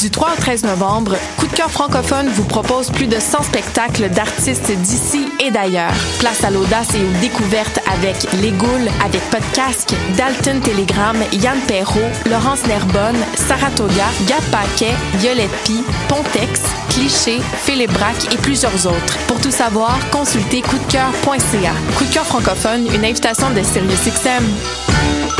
Du 3 au 13 novembre, Coup de cœur francophone vous propose plus de 100 spectacles d'artistes d'ici et d'ailleurs. Place à l'audace et aux découvertes avec Les Goules, avec Podcasque, Dalton Telegram, Yann Perrault, Laurence Nerbonne, Saratoga, Gap Paquet, Violette Pie, Pontex, Cliché, Philippe Braque et plusieurs autres. Pour tout savoir, consultez coupdecoeur.ca. Coup de cœur francophone, une invitation de SiriusXM.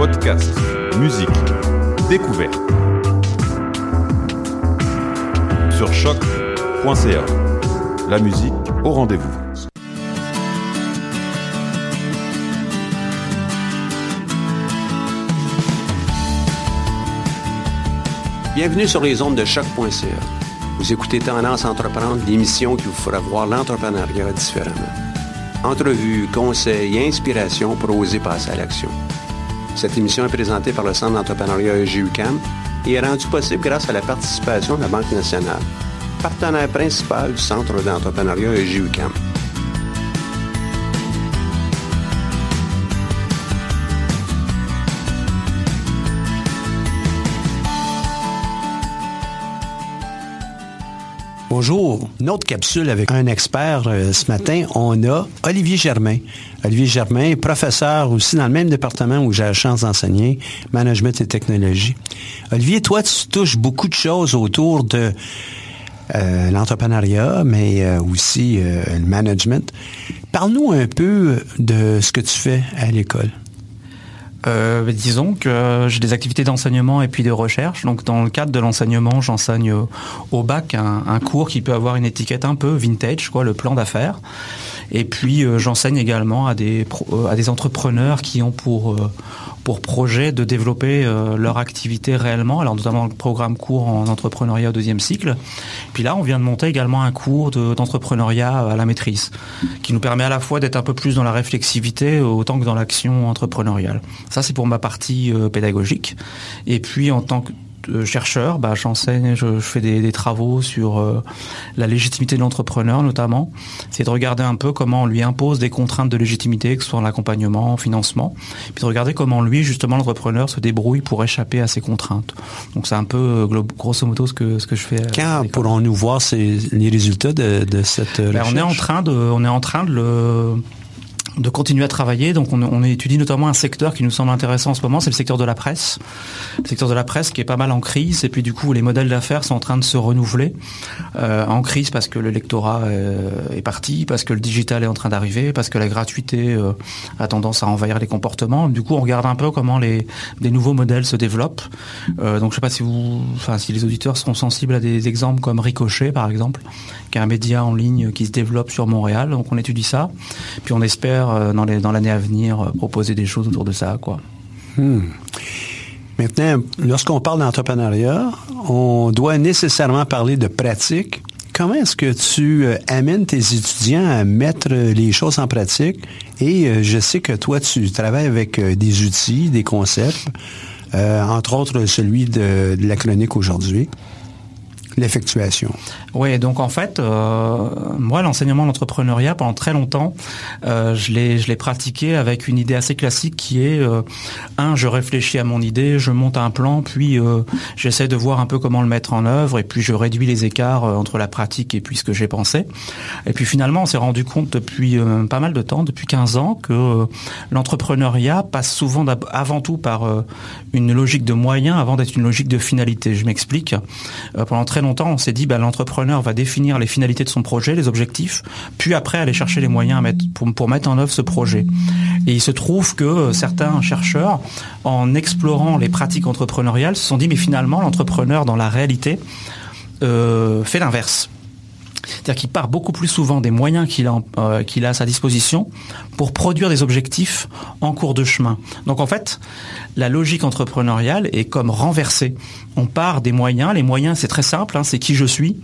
Podcast, musique, découverte. Sur choc.ca. La musique au rendez-vous. Bienvenue sur les ondes de choc.ca. Vous écoutez Tendance Entreprendre, l'émission qui vous fera voir l'entrepreneuriat différemment. Entrevues, conseils et inspirations pour oser passer à l'action. Cette émission est présentée par le Centre d'entrepreneuriat EGUCAM et est rendue possible grâce à la participation de la Banque nationale, partenaire principal du Centre d'entrepreneuriat EGUCAM. Bonjour. Une autre capsule avec un expert euh, ce matin. On a Olivier Germain. Olivier Germain, professeur aussi dans le même département où j'ai la chance d'enseigner, management et technologie. Olivier, toi, tu touches beaucoup de choses autour de euh, l'entrepreneuriat, mais euh, aussi euh, le management. Parle-nous un peu de ce que tu fais à l'école. Euh, disons que j'ai des activités d'enseignement et puis de recherche. Donc dans le cadre de l'enseignement, j'enseigne au, au bac un, un, cours qui peut avoir une étiquette un peu vintage, quoi, le plan d'affaires. Et puis euh, j'enseigne également à des, pro, à des entrepreneurs qui ont pour euh, pour projet de développer euh, leur activité réellement, alors notamment le programme cours en entrepreneuriat au deuxième cycle. Puis là, on vient de monter également un cours d'entrepreneuriat à la maîtrise, qui nous permet à la fois d'être un peu plus dans la réflexivité autant que dans l'action entrepreneuriale. Ça, c'est pour ma partie euh, pédagogique. Et puis, en tant que chercheur, bah, j'enseigne, je, je, fais des, des travaux sur euh, la légitimité de l'entrepreneur notamment. C'est de regarder un peu comment on lui impose des contraintes de légitimité, que ce soit en accompagnement, en financement, puis de regarder comment lui, justement, l'entrepreneur se débrouille pour échapper à ces contraintes. Donc c'est un peu euh, grosso modo ce que ce que je fais. Quand pourrons-nous voir ces, les résultats de, de cette ben, On est en train de, on est en train de le de continuer à travailler. Donc on, étudie notamment un secteur qui nous semble intéressant en ce moment, c'est le secteur de la presse. Le secteur de la presse qui est pas mal en crise et puis du coup les modèles d'affaires sont en train de se renouveler. Euh, en crise parce que le lectorat euh, est parti, parce que le digital est en train d'arriver, parce que la gratuité euh, a tendance à envahir les comportements. Du coup on regarde un peu comment les des nouveaux modèles se développent. Donc je sais pas si vous, enfin si les auditeurs seront sensibles à des exemples comme Ricochet par exemple, qui est un média en ligne qui se développe sur Montréal. Donc on étudie ça, puis on espère dans l'année à venir proposer des choses autour de ça. Quoi. Hmm. Maintenant, lorsqu'on parle d'entrepreneuriat, on doit nécessairement parler de pratique. comment est-ce que tu euh, amènes tes étudiants à mettre euh, les choses en pratique? Et euh, je sais que toi, tu travailles avec des outils, des concepts, entre autres celui de la chronique aujourd'hui l'effectuation. Oui, donc en fait, euh, moi, l'enseignement d'entrepreneuriat, pendant très longtemps, euh, je l'ai pratiqué avec une idée assez classique qui est, euh, un, je réfléchis à mon idée, je monte un plan, puis j'essaie de voir un peu comment le mettre en œuvre, et puis je réduis les écarts entre la pratique et puis ce que j'ai pensé. Et puis finalement, on s'est rendu compte depuis pas mal de temps, depuis 15 ans, que l'entrepreneuriat passe souvent avant tout par une logique de moyens avant d'être une logique de finalité. Je m'explique. pendant très longtemps, on s'est dit, bah, va définir les finalités de son projet, les objectifs, puis après aller chercher les moyens pour, mettre en œuvre ce projet. Et il se trouve que certains chercheurs, en explorant les pratiques entrepreneuriales, se sont dit, mais finalement, l'entrepreneur, dans la réalité, euh, fait l'inverse. C'est-à-dire qu'il part beaucoup plus souvent des moyens qu'il a, euh, qu'il a à sa disposition pour produire des objectifs en cours de chemin. Donc en fait, la logique entrepreneuriale est comme renversée. On part des moyens. Les moyens, c'est très simple, hein, c'est qui je suis,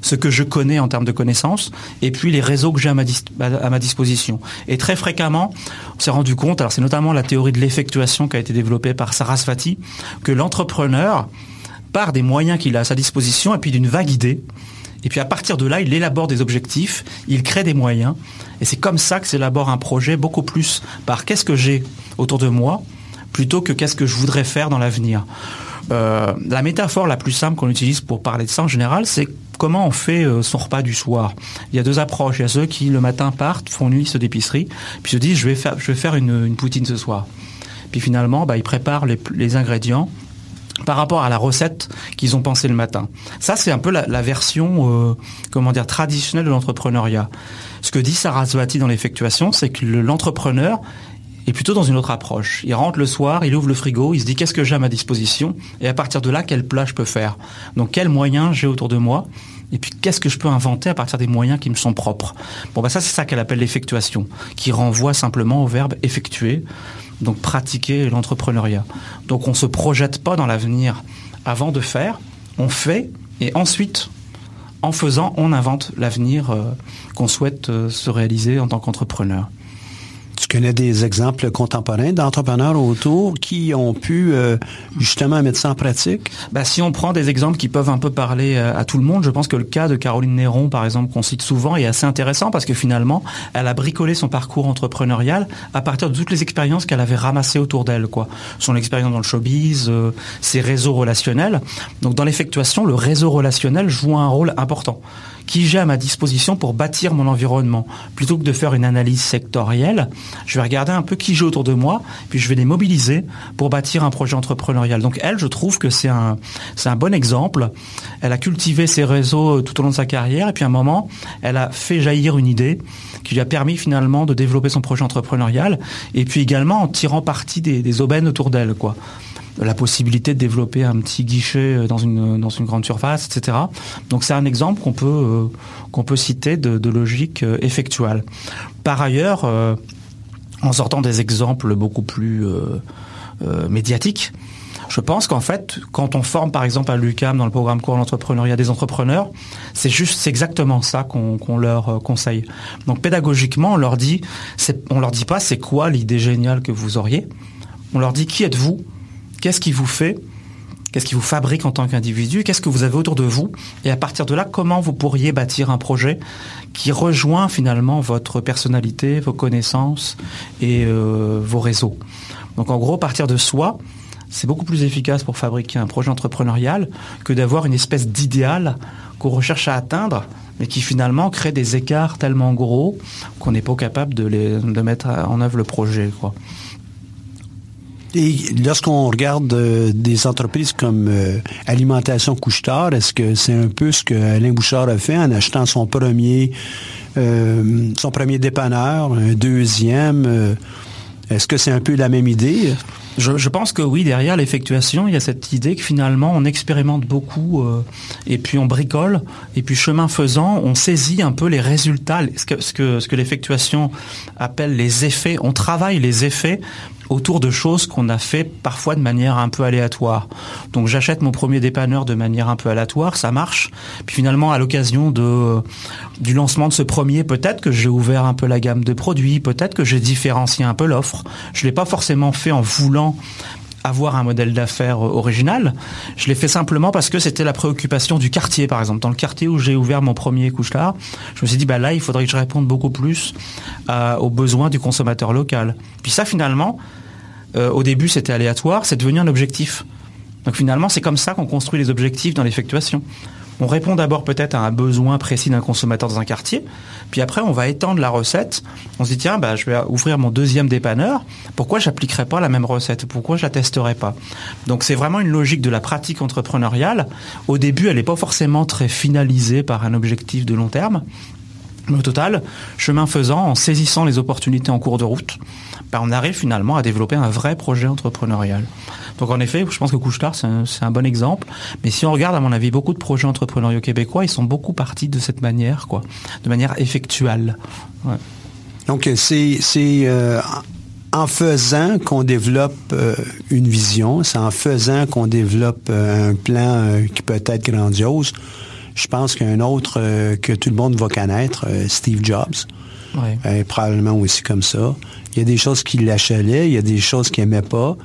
ce que je connais en termes de connaissances, et puis les réseaux que j'ai à ma, disposition. Et très fréquemment, on s'est rendu compte, alors c'est notamment la théorie de l'effectuation qui a été développée par Sarasvati, que l'entrepreneur part des moyens qu'il a à sa disposition et puis d'une vague idée et puis à partir de là, il élabore des objectifs, il crée des moyens. Et c'est comme ça que s'élabore un projet beaucoup plus par qu'est-ce que j'ai autour de moi plutôt que qu'est-ce que je voudrais faire dans l'avenir. Euh, la métaphore la plus simple qu'on utilise pour parler de ça en général, c'est comment on fait euh, son repas du soir. Il y a deux approches. Il y a ceux qui le matin partent, font une liste d'épicerie, puis se disent je vais faire, je vais faire une, poutine ce soir. Puis finalement, bah, ils préparent les ingrédients par rapport à la recette qu'ils ont pensé le matin. Ça, c'est un peu la, version, euh, comment traditionnelle de l'entrepreneuriat. Ce que dit Sarasvati dans l'effectuation, c'est que l'entrepreneur est plutôt dans une autre approche. Il rentre le soir, il ouvre le frigo, il se dit qu'est-ce que j'ai à ma disposition, et à partir de là, quel plat je peux faire? Donc, quels moyens j'ai autour de moi, et puis qu'est-ce que je peux inventer à partir des moyens qui me sont propres? Bon, bah ça, c'est ça qu'elle appelle l'effectuation, qui renvoie simplement au verbe effectuer donc pratiquer l'entrepreneuriat. Donc on ne se projette pas dans l'avenir avant de faire, on fait et ensuite, en faisant, on invente l'avenir euh, qu'on souhaite euh, se réaliser en tant qu'entrepreneur. Tu connais des exemples contemporains d'entrepreneurs autour qui ont pu euh, justement mettre ça en pratique? Bah, si on prend des exemples qui peuvent un peu parler euh, à, tout le monde, je pense que le cas de Caroline Néron, par exemple, qu'on cite souvent, est assez intéressant parce que finalement, elle a bricolé son parcours entrepreneurial à partir de toutes les expériences qu'elle avait ramassées autour d'elle. quoi. Son expérience dans le showbiz, euh, ses réseaux relationnels. Donc dans l'effectuation, le réseau relationnel joue un rôle important qui j'ai à ma disposition pour bâtir mon environnement. Plutôt que de faire une analyse sectorielle, je vais regarder un peu qui j'ai autour de moi, puis je vais les mobiliser pour bâtir un projet entrepreneurial. Donc elle, je trouve que c'est un, c'est un bon exemple. Elle a cultivé ses réseaux tout au long de sa carrière, et puis à un moment, elle a fait jaillir une idée qui lui a permis finalement de développer son projet entrepreneurial, et puis également en tirant parti des, des aubaines autour d'elle, quoi la possibilité de développer un petit guichet euh, dans une, grande surface, etc. Donc c'est un exemple qu'on peut, euh, citer de, logique euh, effectuelle. Par ailleurs, en sortant des exemples beaucoup plus médiatiques, je pense qu'en fait, quand on forme par exemple à l'UCAM dans le programme cours d'entrepreneuriat des entrepreneurs, c'est juste, exactement ça qu'on leur conseille. Donc pédagogiquement, on leur dit, on leur dit pas c'est quoi l'idée géniale que vous auriez. On leur dit qui êtes-vous? Qu'est-ce qui vous fait Qu'est-ce qui vous fabrique en tant qu'individu Qu'est-ce que vous avez autour de vous Et à partir de là, comment vous pourriez bâtir un projet qui rejoint finalement votre personnalité, vos connaissances et euh, vos réseaux? Donc en gros, partir de soi, c'est beaucoup plus efficace pour fabriquer un projet entrepreneurial que d'avoir une espèce d'idéal qu'on recherche à atteindre, mais qui finalement crée des écarts tellement gros qu'on n'est pas capable de, mettre en œuvre le projet. Et lorsqu'on regarde euh, des entreprises comme euh, Alimentation Couchetard, est-ce que c'est un peu ce que Alain Bouchard a fait en achetant son premier, euh, son premier dépanneur, un deuxième Est-ce que c'est un peu la même idée? Je, pense que oui, derrière l'effectuation, il y a cette idée que finalement on expérimente beaucoup et puis on bricole et puis chemin faisant, on saisit un peu les résultats, ce que, l'effectuation appelle les effets. On travaille les effets autour de choses qu'on a fait parfois de manière un peu aléatoire. Donc j'achète mon premier dépanneur de manière un peu aléatoire, ça marche. Puis finalement, à l'occasion de du lancement de ce premier, peut-être que j'ai ouvert un peu la gamme de produits, peut-être que j'ai différencié un peu l'offre. Je l'ai pas forcément fait en voulant avoir un modèle d'affaires original. Je l'ai fait simplement parce que c'était la préoccupation du quartier, par exemple. Dans le quartier où j'ai ouvert mon premier couche-tard, je me suis dit, bah là, il faudrait que je réponde beaucoup plus euh, aux besoins du consommateur local. Puis ça, finalement, euh, au début, c'était aléatoire, c'est devenu un objectif. Donc finalement, c'est comme ça qu'on construit les objectifs dans l'effectuation. On répond d'abord peut-être à un besoin précis d'un consommateur dans un quartier, puis après on va étendre la recette. On se dit tiens, bah, je vais ouvrir mon deuxième dépanneur. Pourquoi j'appliquerai pas la même recette? Pourquoi je la testerai pas? Donc c'est vraiment une logique de la pratique entrepreneuriale. Au début, elle n'est pas forcément très finalisée par un objectif de long terme. Au total, chemin faisant, en saisissant les opportunités en cours de route, bah, on arrive finalement à développer un vrai projet entrepreneurial. Donc en effet, je pense que Couchetard, c'est un, bon exemple. Mais si on regarde, à mon avis, beaucoup de projets entrepreneuriaux québécois, ils sont beaucoup partis de cette manière, de manière effectuelle. Donc c'est euh, en faisant qu'on développe euh, une vision, c'est en faisant qu'on développe euh, un plan qui peut être grandiose. Je pense qu'un autre que tout le monde va connaître, Steve Jobs, est probablement aussi comme ça. Il y a des choses qui l'achalaient, il y a des choses qu'il n'aimait pas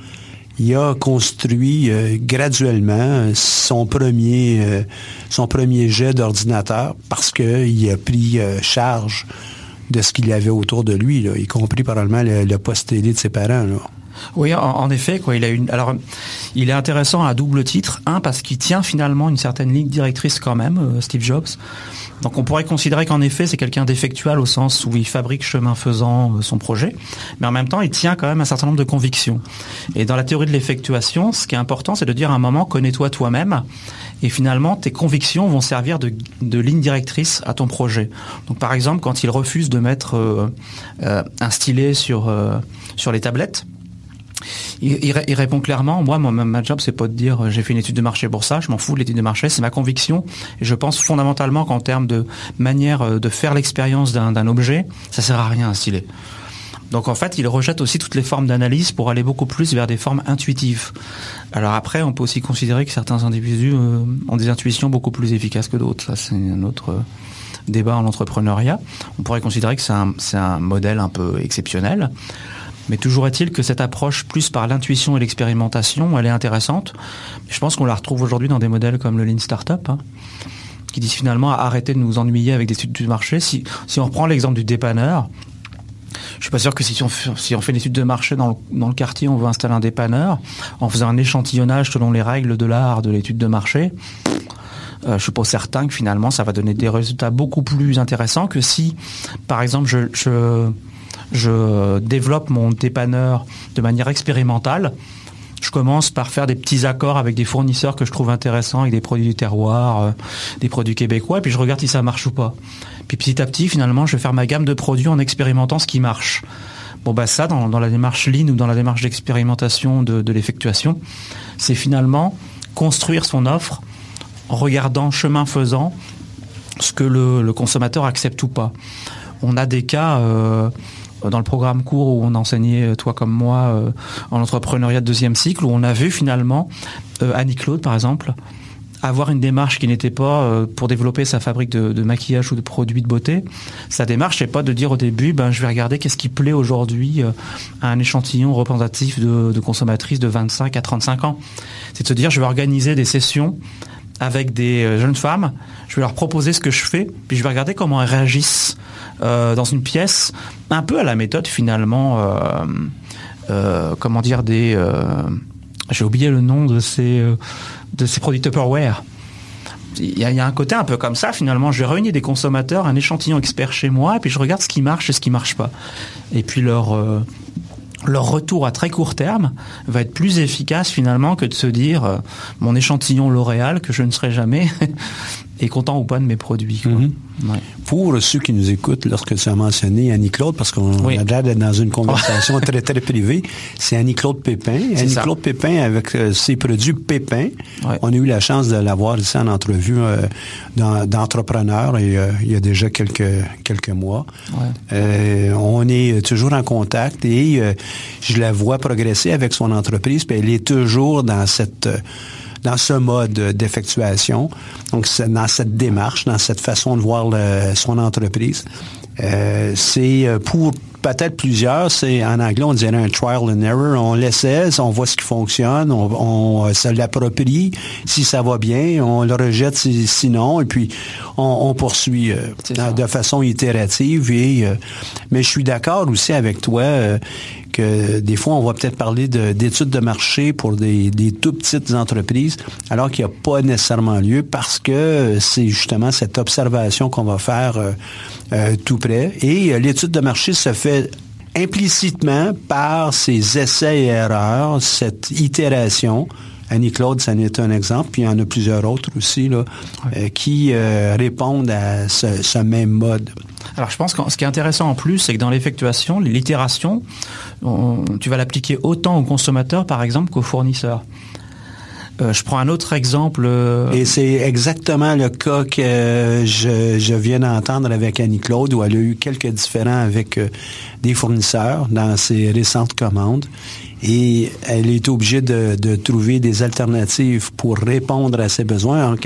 il a construit euh, graduellement son premier, euh, son premier jet d'ordinateur parce qu'il a pris euh, charge de ce qu'il avait autour de lui, y compris probablement le, le poste télé de ses parents. Oui, en, effet, quoi. Il a une. Alors, il est intéressant à double titre. Un parce qu'il tient finalement une certaine ligne directrice quand même, Steve Jobs. Donc on pourrait considérer qu'en effet c'est quelqu'un d'effectuel au sens où il fabrique chemin faisant euh, son projet, mais en même temps il tient quand même un certain nombre de convictions. Et dans la théorie de l'effectuation, ce qui est important c'est de dire à un moment connais-toi toi-même et finalement tes convictions vont servir de, ligne directrice à ton projet. Donc par exemple quand il refuse de mettre euh, euh, un stylet sur, sur les tablettes, il, répond clairement, moi, ma job, c'est pas de dire euh, j'ai fait une étude de marché pour ça, je m'en fous de l'étude de marché, c'est ma conviction. Et je pense fondamentalement qu'en termes de manière euh, de faire l'expérience d'un objet, ça sert à rien un stylet. Donc en fait, il rejette aussi toutes les formes d'analyse pour aller beaucoup plus vers des formes intuitives. Alors après, on peut aussi considérer que certains individus euh, ont des intuitions beaucoup plus efficaces que d'autres. Ça, c'est un autre débat en entrepreneuriat. On pourrait considérer que c'est un modèle un peu exceptionnel. Mais toujours est-il que cette approche plus par l'intuition et l'expérimentation, elle est intéressante. Je pense qu'on la retrouve aujourd'hui dans des modèles comme le Lean Startup, hein, qui disent finalement arrêter de nous ennuyer avec des études du marché. Si, on reprend l'exemple du dépanneur, je suis pas sûr que si on, si on fait une étude de marché dans le, quartier, on veut installer un dépanneur, en faisant un échantillonnage selon les règles de l'art de l'étude de marché, euh, je suis pas certain que finalement ça va donner des résultats beaucoup plus intéressants que si, par exemple, je je développe mon dépanneur de manière expérimentale. Je commence par faire des petits accords avec des fournisseurs que je trouve intéressants, avec des produits du terroir, euh, des produits québécois, et puis je regarde si ça marche ou pas. Puis petit à petit, finalement, je vais faire ma gamme de produits en expérimentant ce qui marche. Bon bah ça, dans, la démarche Lean ou dans la démarche d'expérimentation de, l'effectuation, c'est finalement construire son offre en regardant chemin faisant ce que le, consommateur accepte ou pas. On a des cas euh, dans le programme court où on enseignait, euh, toi comme moi, euh, en entrepreneuriat de deuxième cycle, où on a vu finalement euh, Annie-Claude, par exemple, avoir une démarche qui n'était pas pour développer sa fabrique de, maquillage ou de produits de beauté. Sa démarche n'est pas de dire au début, ben, je vais regarder qu'est-ce qui plaît aujourd'hui à un échantillon représentatif de consommatrices de 25 à 35 ans. C'est de se dire, je vais organiser des sessions avec des jeunes femmes, je vais leur proposer ce que je fais, puis je vais regarder comment elles réagissent euh, dans une pièce, un peu à la méthode finalement, euh, euh, comment dire, des... J'ai oublié le nom de ces, de ces produits Tupperware. Il y, a, un côté un peu comme ça finalement. Je réunis des consommateurs, un échantillon expert chez moi, et puis je regarde ce qui marche et ce qui marche pas. Et puis leur leur retour à très court terme va être plus efficace finalement que de se dire mon échantillon L'Oréal que je ne serai jamais est content ou pas de mes produits. quoi. Mhm. Ouais. Pour ceux qui nous écoutent, lorsque tu as mentionné Annie-Claude, parce qu'on Oui. a déjà d'être dans une conversation très, très privée, c'est Annie-Claude Pépin. Annie-Claude Pépin, avec euh, ses produits Pépin, Ouais. on a eu la chance de l'avoir ici en entrevue euh, d'entrepreneur euh, il y a déjà quelques, quelques mois. Ouais. On est toujours en contact et je la vois progresser avec son entreprise, puis elle est toujours dans cette dans ce mode d'effectuation, donc dans cette démarche, dans cette façon de voir le- son entreprise. Euh, c'est euh, pour peut-être plusieurs, c'est en anglais on dirait un trial and error. On l'essaie, on voit ce qui fonctionne, on, on euh, se l'approprie. Si ça va bien, on le rejette si- sinon, et puis on, on poursuit euh, de façon itérative. Et, euh, mais je suis d'accord aussi avec toi euh, que des fois, on va peut-être parler de- d'études de, marché pour des, des tout petites entreprises, alors qu'il n'y a pas nécessairement lieu parce que c'est justement cette observation qu'on va faire euh, euh, tout près. Et euh, l'étude de marché se fait implicitement par ces essais et erreurs, cette itération. Annie-Claude, ça en est un exemple, puis il y en a plusieurs autres aussi, là, qui répondent à ce, ce même mode. Alors je pense que ce qui est intéressant en plus, c'est que dans l'effectuation, l'itération, tu vas l'appliquer autant au consommateur par exemple qu'au fournisseur. Euh, je prends un autre exemple. euh, Et c'est exactement le cas que je, viens d'entendre avec Annie-Claude, où elle a eu quelques différends avec euh, des fournisseurs dans ses récentes commandes. Et elle est obligée de, trouver des alternatives pour répondre à ses besoins, en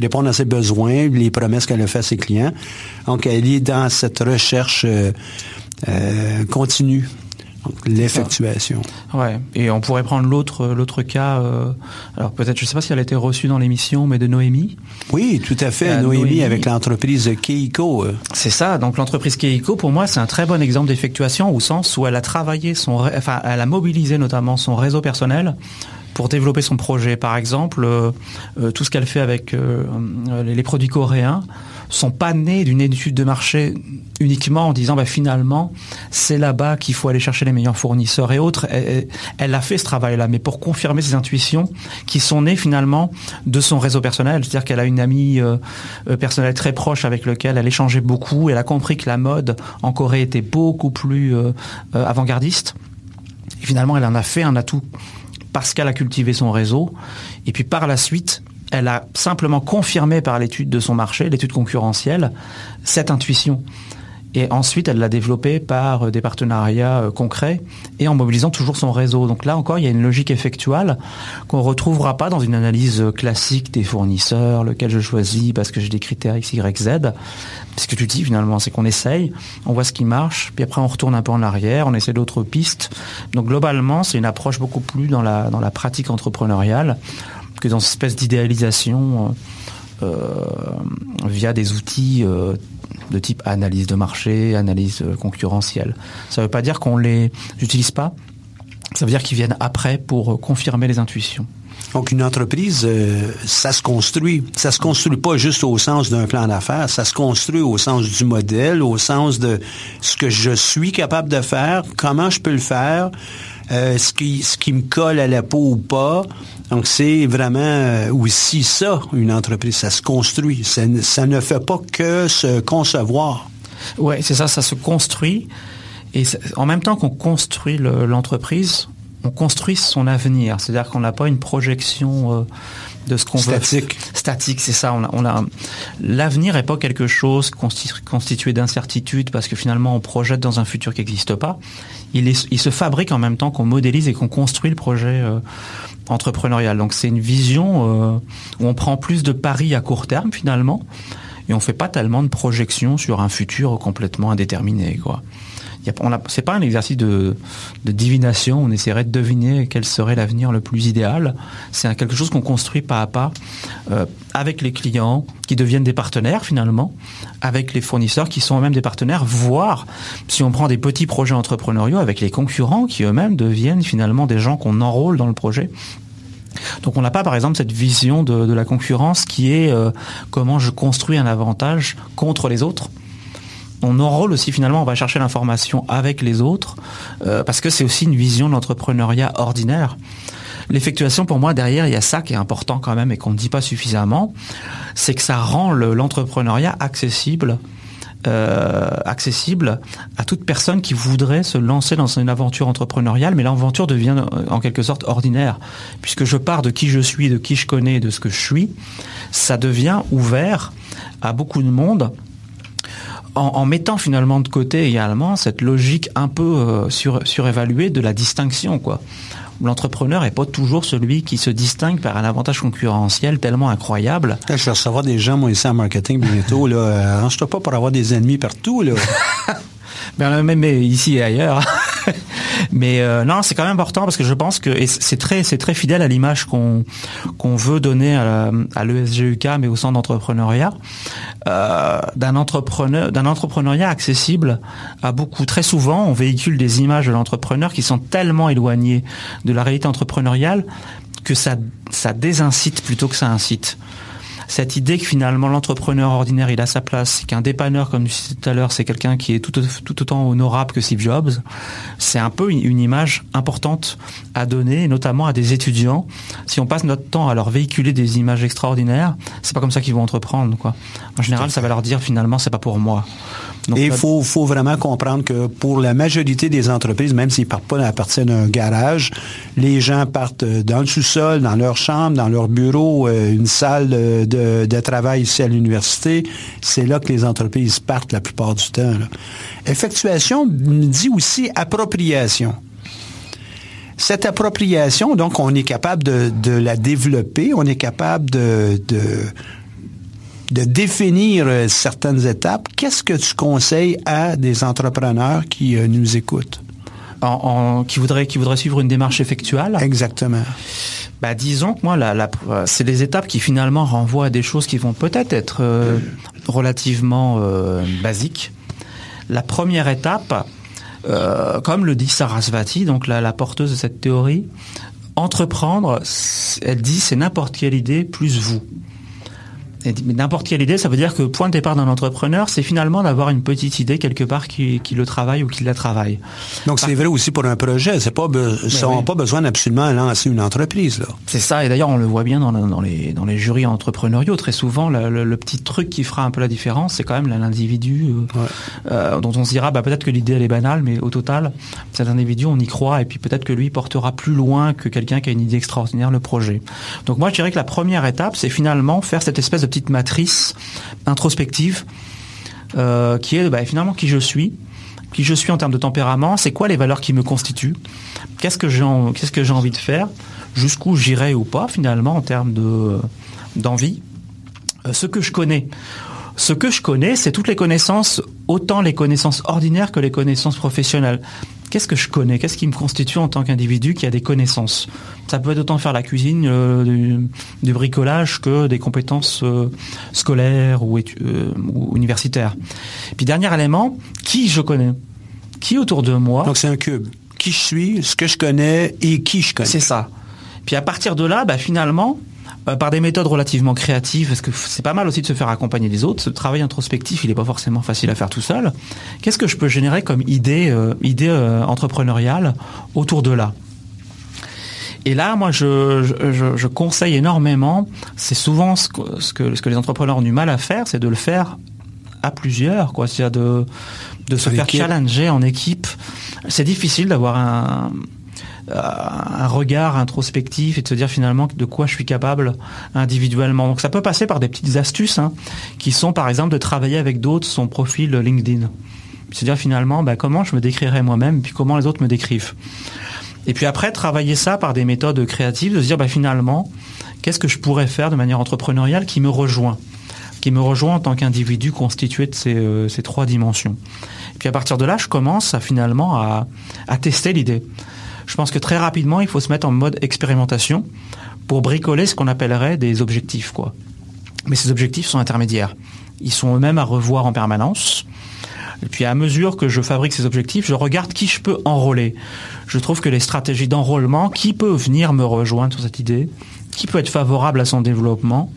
répondre à ses besoins, les promesses qu'elle a fait à ses clients. Donc, elle est dans cette recherche continue, l'effectuation. Ouais, et on pourrait prendre l'autre l'autre cas. euh, alors peut-être, je sais pas si elle a été reçue dans l'émission, mais de Noémie. Oui, tout à fait. Euh, Noémie, Noémie. avec l'entreprise Keiko. euh, C'est ça. Donc l'entreprise Keiko, pour moi, c'est un très bon exemple d'effectuation au sens où elle a travaillé son, ré- enfin, elle a mobilisé notamment son réseau personnel pour développer son projet. Par exemple, euh, tout ce qu'elle fait avec les produits coréens sont pas nés d'une étude de marché uniquement en disant bah, finalement c'est là-bas qu'il faut aller chercher les meilleurs fournisseurs et autres. Elle, a fait ce travail-là, mais pour confirmer ses intuitions qui sont nées finalement de son réseau personnel. C'est-à-dire qu'elle a une amie euh, euh, personnelle très proche avec lequel elle échangeait beaucoup. Elle a compris que la mode en Corée était beaucoup plus euh, avant-gardiste. Et finalement, elle en a fait un atout parce qu'elle a cultivé son réseau. Et puis par la suite, elle a simplement confirmé par l'étude de son marché, l'étude concurrentielle, cette intuition. Et ensuite, elle l'a développée par euh, des partenariats euh, concrets et en mobilisant toujours son réseau. Donc là encore, il y a une logique effectuelle qu'on retrouvera pas dans une analyse euh, classique des fournisseurs, lequel je choisis parce que j'ai des critères X, Y, Z. Ce que tu dis finalement, c'est qu'on essaye, on voit ce qui marche, puis après on retourne un peu en arrière, on essaie d'autres pistes. Donc globalement, c'est une approche beaucoup plus dans la, dans la pratique entrepreneuriale que dans cette espèce d'idéalisation euh, euh, via des outils euh, de type analyse de marché, analyse concurrentielle. Ça ne veut pas dire qu'on les utilise pas, ça veut dire qu'ils viennent après pour confirmer les intuitions. Donc, une entreprise, ça se construit. Ça se construit pas juste au sens d'un plan d'affaires, ça se construit au sens du modèle, au sens de ce que je suis capable de faire, comment je peux le faire, ce, qui, ce qui me colle à la peau ou pas. Donc, c'est vraiment euh, aussi ça, une entreprise. Ça se construit. Ça, ne- ça ne fait pas que se concevoir. Ouais, c'est ça, ça se construit. Et en même temps qu'on construit le- l'entreprise, on construit son avenir. C'est-à-dire qu'on n'a pas une projection euh, de ce qu'on veut. Statique. Statique, c'est ça. On a, on a l'avenir est pas quelque chose consti- constitué d'incertitude parce que finalement on projette dans un futur qui n'existe pas. Il, est- il se fabrique en même temps qu'on modélise et qu'on construit le projet euh, entrepreneurial. Donc c'est une vision euh, où on prend plus de paris à court terme finalement et on fait pas tellement de projections sur un futur complètement indéterminé. C'est pas un exercice de, divination. On essaierait de deviner quel serait l'avenir le plus idéal. C'est quelque chose qu'on construit pas à pas euh, avec les clients qui deviennent des partenaires finalement, avec les fournisseurs qui sont eux-mêmes des partenaires, voire si on prend des petits projets entrepreneuriaux avec les concurrents qui eux-mêmes deviennent finalement des gens qu'on enrôle dans le projet. Donc on n'a pas par exemple cette vision de, de la concurrence qui est euh, comment je construis un avantage contre les autres. On enrôle aussi finalement, on va chercher l'information avec les autres, euh, parce que c'est aussi une vision de ordinaire. L'effectuation, pour moi, derrière, il y a ça qui est important quand même et qu'on ne dit pas suffisamment, c'est que ça rend l'entrepreneuriat accessible euh, accessible à toute personne qui voudrait se lancer dans une aventure entrepreneuriale, mais l'aventure devient euh, en quelque sorte ordinaire. Puisque je pars de qui je suis, de qui je connais, de ce que je suis, ça devient ouvert à beaucoup de monde. En, mettant finalement de côté également cette logique un peu euh, surévaluée de la distinction, quoi l'entrepreneur n'est pas toujours celui qui se distingue par un avantage concurrentiel tellement incroyable. je vais recevoir des gens, moi, ici en marketing bientôt. Là, arrange-toi pas pour avoir des ennemis partout. Là. ben, même ici et ailleurs. Mais euh, non, c'est quand même important parce que je pense que c'est très fidèle à l'image qu'on veut donner à, l'ESGUK, mais au centre d'entrepreneuriat, euh, d'un entrepreneur entrepreneuriat accessible à beaucoup. Très souvent, on véhicule des images de l'entrepreneur qui sont tellement éloignées de la réalité entrepreneuriale que ça désincite plutôt que ça incite cette idée que finalement l'entrepreneur ordinaire il a sa place, qu'un dépanneur comme tu disais tout à l'heure c'est quelqu'un qui est tout, tout, autant honorable que Steve Jobs, c'est un peu une, image importante à donner, notamment à des étudiants. Si on passe notre temps à leur véhiculer des images extraordinaires, c'est pas comme ça qu'ils vont entreprendre quoi. En général, ça va leur dire finalement c'est pas pour moi. Et il faut, faut, vraiment comprendre que pour la majorité des entreprises, même s'ils partent pas à partir d'un garage, les gens partent euh, dans le sous-sol, dans leur chambre, dans leur bureau, euh, une salle de, de travail ici à l'université. C'est là que les entreprises partent la plupart du temps. Effectuation dit aussi appropriation. Cette appropriation, donc, on est capable de, de la développer, on est capable de, de de définir euh, certaines étapes. Qu'est-ce que tu conseilles à des entrepreneurs qui euh, nous écoutent? qui, voudraient, qui voudraient suivre une démarche effectuelle Exactement. Bah, disons que moi, la, c'est des étapes qui finalement renvoient à des choses qui vont peut-être être, euh, relativement basiques. La première étape, comme le dit Sarasvati, donc la, la porteuse de cette théorie, entreprendre, elle dit c'est n'importe quelle idée plus vous n'importe quelle idée, ça veut dire que point de départ d'un entrepreneur, c'est finalement d'avoir une petite idée quelque part qui, le travaille ou qui la travaille. Donc c'est vrai aussi pour un projet, c'est pas ça n'a pas besoin d'absolument lancer une entreprise là. C'est ça, et d'ailleurs on le voit bien dans, dans, les dans les jurys entrepreneuriaux très souvent le, petit truc qui fera un peu la différence, c'est quand même l'individu euh, euh, dont on se dira bah peut-être que l'idée elle est banale, mais au total cet individu on y croit et puis peut-être que lui portera plus loin que quelqu'un qui a une idée extraordinaire le projet. Donc moi je dirais que la première étape c'est finalement faire cette espèce de petite matrice introspective euh, qui est bah, finalement qui je suis, qui je suis en termes de tempérament, c'est quoi les valeurs qui me constituent, qu'est-ce que j'ai qu'est-ce que j'ai envie de faire, jusqu'où j'irai ou pas finalement en termes de d'envie, euh, ce que je connais. Ce que je connais, c'est toutes les connaissances, autant les connaissances ordinaires que les connaissances professionnelles qu'est-ce que je connais? Qu'est-ce qui me constitue en tant qu'individu qui a des connaissances? Ça peut être autant faire la cuisine, euh, du, bricolage que des compétences euh, scolaires ou, euh, ou, universitaires. Puis dernier élément, qui je connais? Qui autour de moi Donc c'est un cube. Qui je suis, ce que je connais et qui je connais. C'est ça. Puis à partir de là, bah, finalement, euh, par des méthodes relativement créatives, parce que c'est pas mal aussi de se faire accompagner des autres. Ce travail introspectif, il n'est pas forcément facile à faire tout seul. Qu'est-ce que je peux générer comme idée, euh, idée euh, entrepreneuriale autour de là? Et là, moi, je, conseille énormément. C'est souvent ce que, ce que, ce que les entrepreneurs ont du mal à faire, c'est de le faire à plusieurs, quoi. C'est-à-dire de, de se faire challenger en équipe. C'est difficile d'avoir un, un regard introspectif et de se dire finalement de quoi je suis capable individuellement. Donc ça peut passer par des petites astuces hein, qui sont par exemple de travailler avec d'autres son profil LinkedIn. C'est-à-dire finalement bah, comment je me décrirais moi-même puis comment les autres me décrivent. Et puis après travailler ça par des méthodes créatives, de se dire bah, finalement qu'est-ce que je pourrais faire de manière entrepreneuriale qui me rejoint qui me rejoint en tant qu'individu constitué de ces, euh, trois dimensions. Et puis à partir de là, je commence finalement à tester l'idée je pense que très rapidement, il faut se mettre en mode expérimentation pour bricoler ce qu'on appellerait des objectifs. Quoi. Mais ces objectifs sont intermédiaires. Ils sont eux-mêmes à revoir en permanence. Et puis à mesure que je fabrique ces objectifs, je regarde qui je peux enrôler. Je trouve que les stratégies d'enrôlement, qui peut venir me rejoindre sur cette idée, qui peut être favorable à son développement,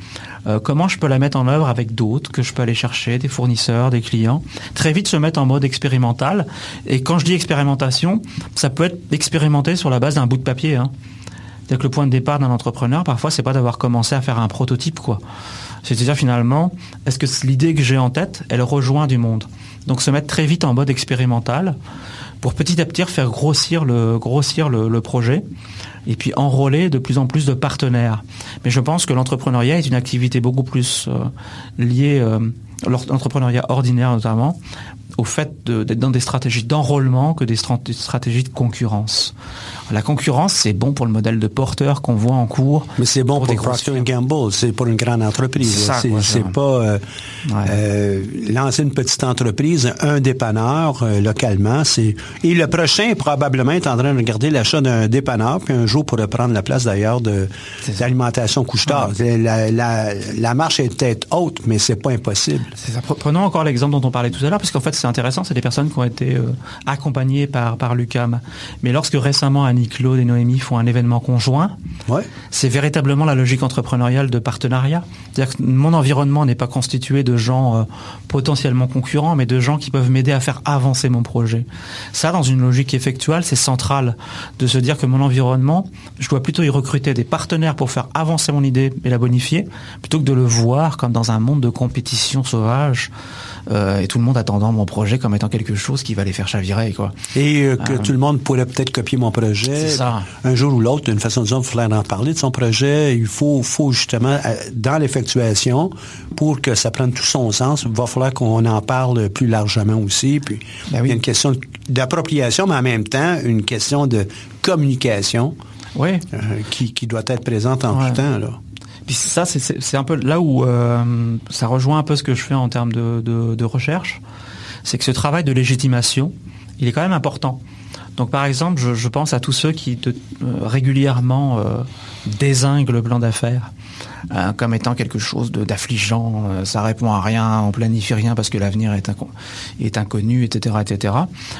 euh, comment je peux la mettre en œuvre avec d'autres que je peux aller chercher, des fournisseurs, des clients. Très vite se mettre en mode expérimental. Et quand je dis expérimentation, ça peut être expérimenté sur la base d'un bout de papier. Hein. C'est-à-dire que le point de départ d'un entrepreneur, parfois, c'est pas d'avoir commencé à faire un prototype. C'est-à-dire finalement, est-ce que l'idée que j'ai en tête, elle rejoint du monde Donc se mettre très vite en mode expérimental pour petit à petit faire grossir le, projet et puis enrôler de plus en plus de partenaires. Mais je pense que l'entrepreneuriat est une activité beaucoup plus euh, liée, euh, l'entrepreneuriat ordinaire notamment, au fait d'être dans des stratégies d'enrôlement que des stratégies de concurrence. La concurrence, c'est bon pour le modèle de porteur qu'on voit en cours. Mais c'est bon pour, Procter Gamble, c'est pour une grande entreprise. C'est pas euh, euh, lancer une petite entreprise, un dépanneur euh, localement. C'est et le prochain probablement est en train de regarder l'achat d'un dépanneur, puis un jour pourrait prendre la place d'ailleurs de l'alimentation couche-tard. La, la, marche est peut-être haute, mais c'est pas impossible. Prenons encore l'exemple dont on parlait tout à l'heure, parce qu'en fait c'est intéressant, c'est des personnes qui ont été accompagnées par par l'UCAM. Mais lorsque récemment Annie Claude et Noémie font un événement conjoint, c'est véritablement la logique entrepreneuriale de partenariat. C'est-à-dire que mon environnement n'est pas constitué de gens euh, potentiellement concurrents, mais de gens qui peuvent m'aider à faire avancer mon projet. Ça, dans une logique effectuelle, c'est central de se dire que mon environnement, je dois plutôt y recruter des partenaires pour faire avancer mon idée et la bonifier, plutôt que de le voir comme dans un monde de compétition sauvage euh, et tout le monde attendant mon projet comme étant quelque chose qui va les faire chavirer. Quoi. Et euh, que tout le monde pourrait peut-être copier mon projet ça. un jour ou l'autre, d'une façon de dire, il faudrait en parler de son projet. Il faut, faut justement, euh, dans l'effectuation, pour que ça prenne tout son sens, il va falloir qu'on en parle plus largement aussi. Puis ben il y a une question d'appropriation, mais en même temps, une question de communication oui. qui, qui, doit être présente en tout temps. Là. Puis ça, c'est un peu là où euh, ça rejoint un peu ce que je fais en termes de, recherche. C'est que ce travail de légitimation, il est quand même important. Donc par exemple, je, pense à tous ceux qui euh, régulièrement euh, désinguent le plan d'affaires comme étant quelque chose d'affligeant, ça répond à rien, on planifie rien parce que l'avenir est, est, inconnu, etc., etc.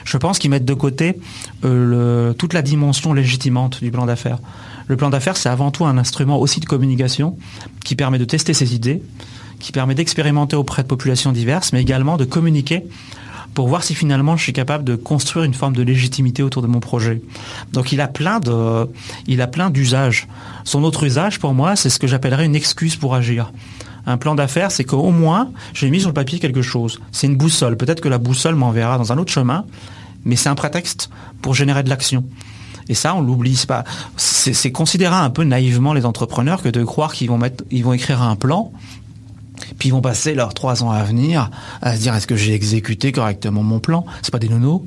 Je pense qu'ils mettent de côté toute la dimension légitimante du plan d'affaires. Le plan d'affaires, c'est avant tout un instrument aussi de communication qui permet de tester ses idées, qui permet d'expérimenter auprès de populations diverses, mais également de communiquer pour voir si finalement je suis capable de construire une forme de légitimité autour de mon projet. Donc il a plein d'usages. Son autre usage pour moi, c'est ce que j'appellerais une excuse pour agir. Un plan d'affaires, c'est qu'au moins j'ai mis sur le papier quelque chose. C'est une boussole. Peut-être que la boussole m'enverra dans un autre chemin, mais c'est un prétexte pour générer de l'action. Et ça, on l'oublie. pas. C'est considérer un peu naïvement les entrepreneurs que de croire qu'ils vont écrire un plan, puis ils vont passer leurs trois ans à venir à se dire est-ce que j'ai exécuté correctement mon plan? C'est pas des nonos.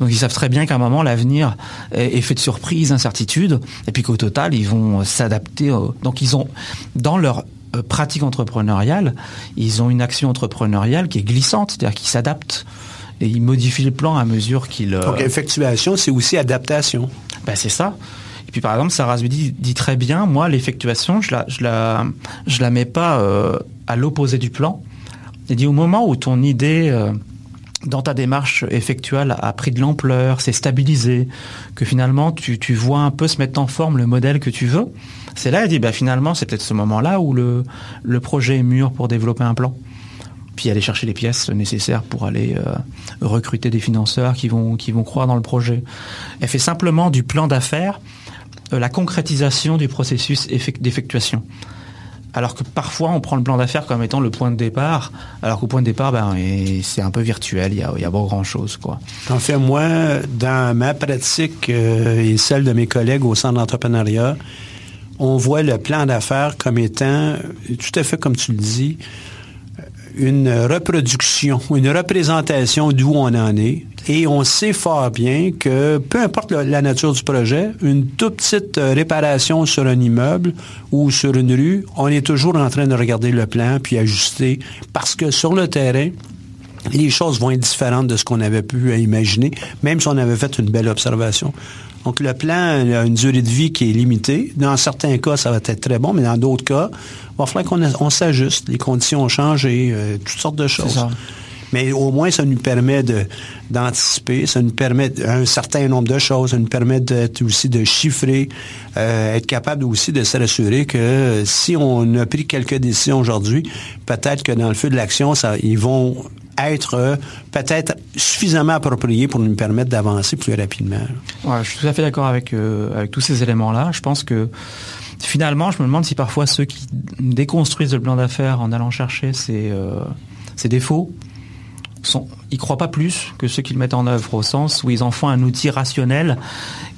Donc ils savent très bien qu'à un moment l'avenir est, fait de surprises, d'incertitudes, et puis qu'au total ils vont s'adapter. Donc ils ont dans leur euh, pratique entrepreneuriale, ils ont une action entrepreneuriale qui est glissante, c'est-à-dire qu'ils s'adaptent et ils modifient le plan à mesure qu'ils. Euh, Donc effectuation, c'est aussi adaptation. Ben, c'est ça. Et puis par exemple, Sarah dit, dit très bien, moi, l'effectuation, je la, je la, je la mets pas euh, à l'opposé du plan. Elle dit au moment où ton idée euh, dans ta démarche effectuelle a pris de l'ampleur, s'est stabilisé, que finalement tu, vois un peu se mettre en forme le modèle que tu veux, c'est là, elle dit, bah, finalement, c'est peut-être ce moment-là où le, le projet est mûr pour développer un plan puis aller chercher les pièces nécessaires pour aller euh, recruter des financeurs qui vont, qui vont croire dans le projet. Elle fait simplement du plan d'affaires euh, la concrétisation du processus d'effectuation. Alors que parfois on prend le plan d'affaires comme étant le point de départ, alors qu'au point de départ, ben, c'est un peu virtuel, il n'y a, a, pas grand-chose. En fait, moi, dans ma pratique euh, et celle de mes collègues au centre d'entrepreneuriat, on voit le plan d'affaires comme étant, tout à fait comme tu le dis, une reproduction, une représentation d'où on en est. Et on sait fort bien que peu importe la nature du projet, une toute petite euh, réparation sur un immeuble ou sur une rue, on est toujours en train de regarder le plan puis ajuster parce que sur le terrain, les choses vont être différentes de ce qu'on avait pu imaginer, même si on avait fait une belle observation. Donc, le plan a une durée de vie qui est limitée. Dans certains cas, ça va être très bon, mais dans d'autres cas, il va falloir qu'on s'ajuste. Les conditions ont changé, euh, toutes sortes de choses. Mais au moins, ça nous permet d'anticiper, ça nous permet un certain nombre de choses, ça nous permet aussi de chiffrer, euh, être capable aussi de se rassurer que si on a pris quelques décisions aujourd'hui, peut-être que dans le feu de l'action, ils vont être euh, peut-être suffisamment approprié pour nous permettre d'avancer plus rapidement. Je suis tout à fait d'accord avec, euh, avec tous ces éléments-là. Je pense que finalement, je me demande si parfois ceux qui déconstruisent le plan d'affaires en allant chercher ces, euh, ces défauts, sont, ils croient pas plus que ceux qui le mettent en œuvre au sens où ils en font un outil rationnel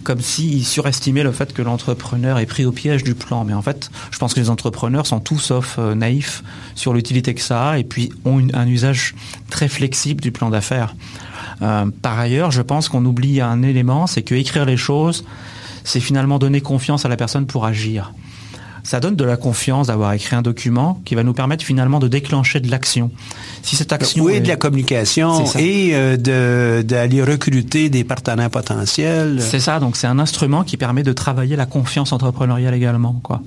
comme s'ils surestimaient le fait que l'entrepreneur est pris au piège du plan. Mais en fait, je pense que les entrepreneurs sont tout sauf euh, naïfs sur l'utilité que ça a et puis ont un usage très flexible du plan d'affaires. Euh, par ailleurs, je pense qu'on oublie un élément, c'est que écrire les choses, c'est finalement donner confiance à la personne pour agir ça donne de la confiance d'avoir écrit un document qui va nous permettre finalement de déclencher de l'action. Si cette action oui, est... de la communication et euh, d'aller recruter des partenaires potentiels. C'est ça, donc c'est un instrument qui permet de travailler la confiance entrepreneuriale également, quoi.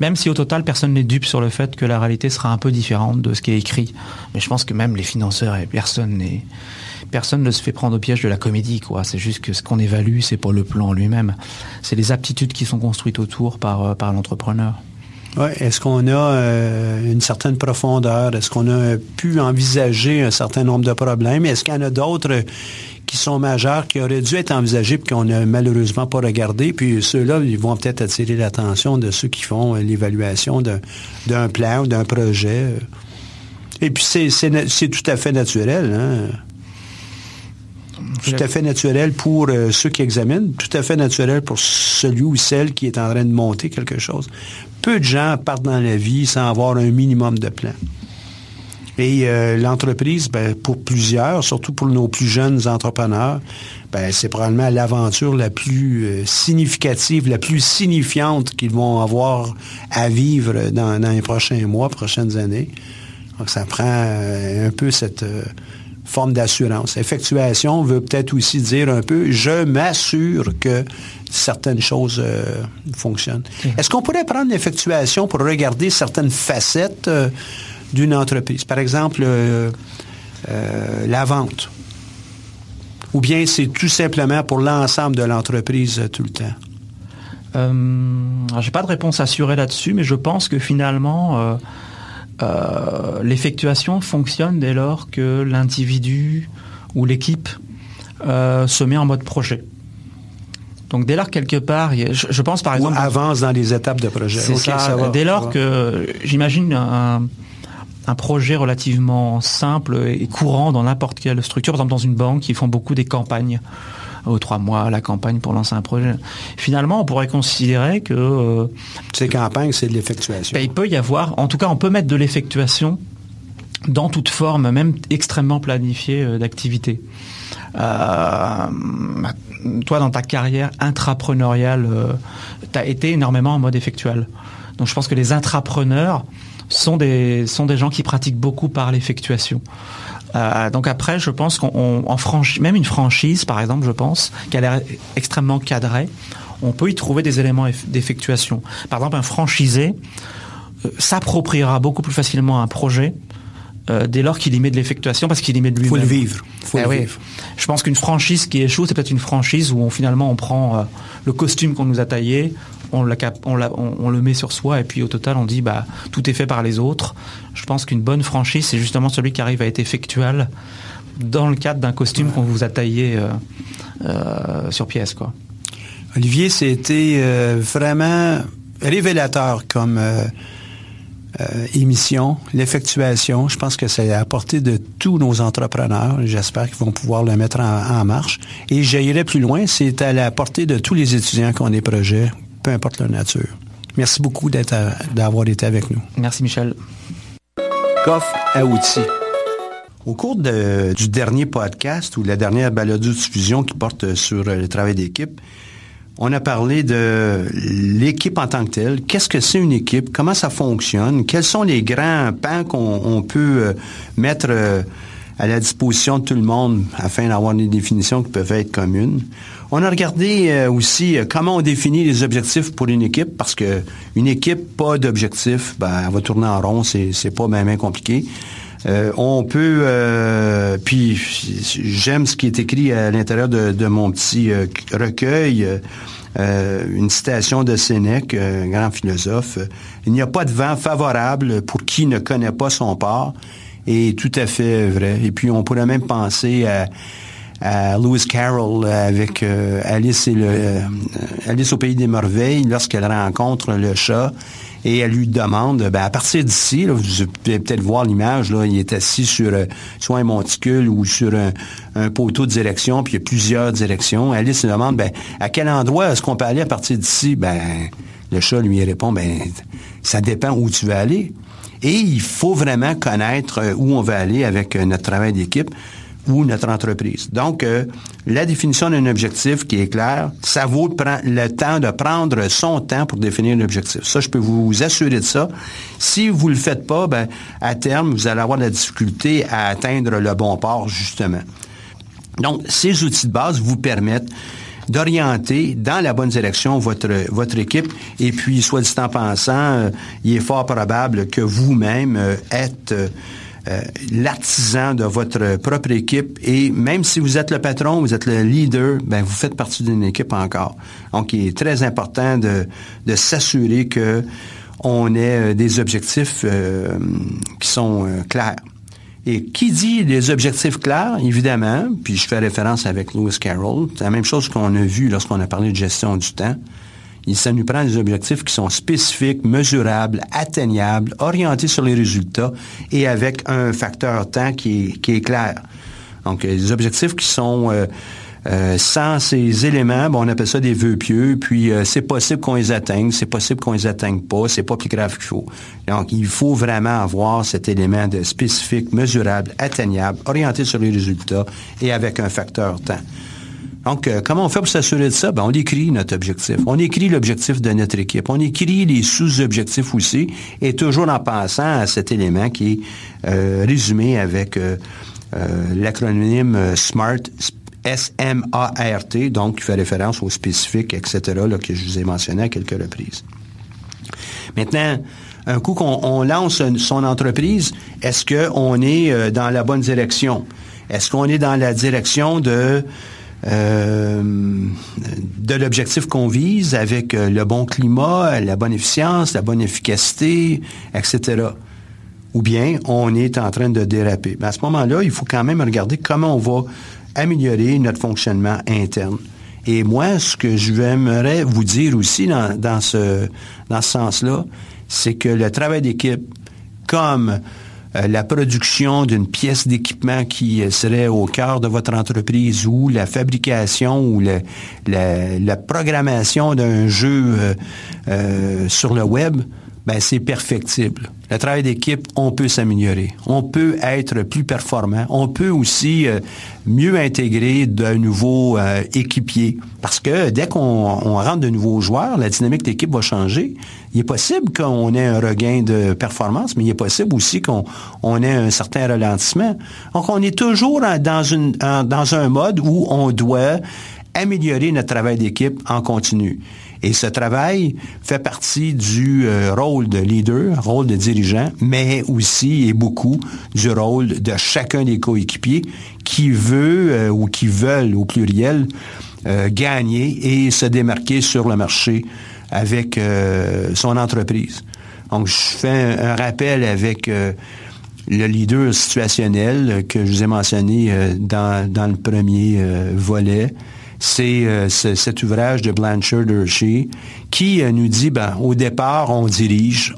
Même si au total personne n'est dupe sur le fait que la réalité sera un peu différente de ce qui est écrit, mais je pense que même les financeurs et personne n'est personne ne se fait prendre au piège de la comédie, quoi. C'est juste que ce qu'on évalue, c'est pas le plan lui-même. C'est les aptitudes qui sont construites autour par, euh, l'entrepreneur. Ouais. Est-ce qu'on a euh, une certaine profondeur? Est-ce qu'on a pu envisager un certain nombre de problèmes? Est-ce qu'il y en a d'autres qui sont majeurs, qui auraient dû être envisagés, puis qu'on n'a malheureusement pas regardé? Puis ceux-là, ils vont peut-être attirer l'attention de ceux qui font euh, l'évaluation d'un plan ou d'un projet. Et puis c'est tout à fait naturel. Hein? Tout à fait naturel pour euh, ceux qui examinent, tout à fait naturel pour celui ou celle qui est en train de monter quelque chose. Peu de gens partent dans la vie sans avoir un minimum de plan. Et euh, l'entreprise, ben, pour plusieurs, surtout pour nos plus jeunes entrepreneurs, ben, c'est probablement l'aventure la plus euh, significative, la plus signifiante qu'ils vont avoir à vivre dans, dans, les prochains mois, prochaines années. Donc, ça prend un peu cette forme d'assurance. Effectuation veut peut-être aussi dire un peu, je m'assure que certaines choses euh, fonctionnent. Est-ce qu'on pourrait prendre l'effectuation pour regarder certaines facettes euh, d'une entreprise? Par exemple, euh, la vente. Ou bien c'est tout simplement pour l'ensemble de l'entreprise tout le temps? Je n'ai pas de réponse assurée là-dessus, mais je pense que finalement, euh, l'effectuation fonctionne dès lors que l'individu ou l'équipe euh, se met en mode projet. Donc dès lors quelque part, je, pense par exemple... avance dans les étapes de projet. Ça, dès lors que j'imagine un, un, projet relativement simple et courant dans n'importe quelle structure, par exemple dans une banque, ils font beaucoup des campagnes aux trois mois, la campagne pour lancer un projet. Finalement, on pourrait considérer que... Euh, Ces campagnes, c'est de l'effectuation. Ben, il peut y avoir, en tout cas, on peut mettre de l'effectuation dans toute forme, même extrêmement planifiée euh, d'activité. Euh, toi, dans ta carrière intrapreneuriale, tu as été énormément en mode effectuel. Donc je pense que les intrapreneurs sont des, sont des gens qui pratiquent beaucoup par l'effectuation. Euh, donc après, je pense qu'en même une franchise, par exemple, je pense qu'elle est extrêmement cadrée. On peut y trouver des éléments d'effectuation. Par exemple, un franchisé euh, s'appropriera beaucoup plus facilement un projet euh, dès lors qu'il y met de l'effectuation parce qu'il y met de lui-même. Faut le vivre. Faut le eh vivre. Je pense qu'une franchise qui échoue, c'est peut-être une franchise où on, finalement on prend le costume qu'on nous a taillé, on, le met sur soi et puis au total on dit bah tout est fait par les autres. Je pense qu'une bonne franchise c'est justement celui qui arrive à être effectuel dans le cadre d'un costume qu'on vous a taillé euh, euh, sur pièce. Olivier, c'était euh, vraiment révélateur comme émission, l'effectuation. Je pense que c'est à la portée de tous nos entrepreneurs. J'espère qu'ils vont pouvoir le mettre en, marche. Et j'irai plus loin, c'est à la portée de tous les étudiants qui ont des projets peu importe leur nature. Merci beaucoup d'avoir été avec nous. Merci, Michel. Coffre à outils. Au cours du dernier podcast ou la dernière balado-diffusion qui porte sur le travail d'équipe, on a parlé de l'équipe en tant que telle. Qu'est-ce que c'est une équipe? Comment ça fonctionne? Quels sont les grands pans qu'on peut euh, mettre euh, à la disposition de tout le monde afin d'avoir des définitions qui peuvent être communes? On a regardé euh, aussi euh, comment on définit les objectifs pour une équipe, parce que une équipe, pas d'objectif, ben, elle va tourner en rond, c'est, c'est pas bien, compliqué. Euh, on peut, puis j'aime ce qui est écrit à l'intérieur de, mon petit recueil, une citation de Sénèque, un grand philosophe. Il n'y a pas de vent favorable pour qui ne connaît pas son port, est tout à fait vrai. Et puis, on pourrait même penser à, à Lewis Carroll avec euh, Alice et euh, Alice au pays des merveilles lorsqu'elle rencontre le chat et elle lui demande, ben, à partir d'ici, vous pouvez peut-être voir l'image, il est assis sur euh, soit un monticule ou sur un, poteau de direction, puis il y a plusieurs directions. Alice lui demande, ben, à quel endroit est-ce qu'on peut aller à partir d'ici? Ben, le chat lui répond, ben, ça dépend où tu veux aller. Et il faut vraiment connaître où on va aller avec notre travail d'équipe ou notre entreprise. Donc, euh, la définition d'un objectif qui est clair, ça vaut le temps de prendre son temps pour définir un objectif. Ça, je peux vous assurer de ça. Si vous ne le faites pas, ben, à terme, vous allez avoir de la difficulté à atteindre le bon port, justement. Donc, ces outils de base vous permettent d'orienter dans la bonne direction votre, votre équipe. Et puis, soit dit en pensant, euh, il est fort probable que vous-même euh, êtes euh, l'artisan de votre propre équipe et même si vous êtes le patron, vous êtes le leader, ben vous faites partie d'une équipe encore. Donc, il est très important de, s'assurer que on ait euh, des objectifs euh, qui sont clairs. Et qui dit des objectifs clairs, évidemment, puis je fais référence avec Lewis Carroll, c'est la même chose qu'on a vu lorsqu'on a parlé de gestion du temps ça nous prend des objectifs qui sont spécifiques, mesurables, atteignables, orientés sur les résultats et avec un facteur temps qui est, clair. Donc, des objectifs qui sont euh, euh, sans ces éléments, on appelle ça des vœux pieux, puis euh, c'est possible qu'on les atteigne, c'est possible qu'on les atteigne pas, c'est pas plus grave qu'il faut. Donc, il faut vraiment avoir cet élément de spécifique, mesurable, atteignable, orienté sur les résultats et avec un facteur temps. Donc, euh, comment on fait pour s'assurer de ça? Ben, on écrit notre objectif. On écrit l'objectif de notre équipe. On écrit les sous-objectifs aussi, et toujours en pensant à cet élément qui est euh, résumé avec euh, l'acronyme SMART, S-M-A-R-T, donc qui fait référence aux spécifiques, etc., là, que je vous ai mentionné à quelques reprises. Maintenant, un coup qu'on lance son entreprise, est-ce qu'on est dans la bonne direction? Est-ce qu'on est dans la direction de euh, de l'objectif qu'on vise avec euh, le bon climat, la bonne efficience, la bonne efficacité, etc. Ou bien on est en train de déraper. Ben, à ce moment-là, il faut quand même regarder comment on va améliorer notre fonctionnement interne. Et moi, ce que je aimerais vous dire aussi dans, ce, dans ce sens-là, c'est que le travail d'équipe, comme euh, la production d'une pièce d'équipement qui serait au cœur de votre entreprise ou la fabrication ou la, programmation d'un jeu euh, euh, sur le web, ben c'est perfectible. Le travail d'équipe, on peut s'améliorer. On peut être plus performant. On peut aussi euh, mieux intégrer de nouveaux euh, équipiers. Parce que dès qu'on rentre de nouveaux joueurs, la dynamique d'équipe va changer. Il est possible qu'on ait un regain de performance, mais il est possible aussi qu'on ait un certain ralentissement. Donc, on est toujours dans, un mode où on doit améliorer notre travail d'équipe en continu. Et ce travail fait partie du euh, rôle de leader, rôle de dirigeant, mais aussi et beaucoup du rôle de chacun des coéquipiers qui veut euh, ou qui veulent au pluriel euh, gagner et se démarquer sur le marché avec son entreprise. Donc, je fais un, rappel avec le leader situationnel que je vous ai mentionné dans, dans le premier volet c'est euh, cet ouvrage de Blanchard Hershey qui euh, nous dit, ben, au départ, on dirige,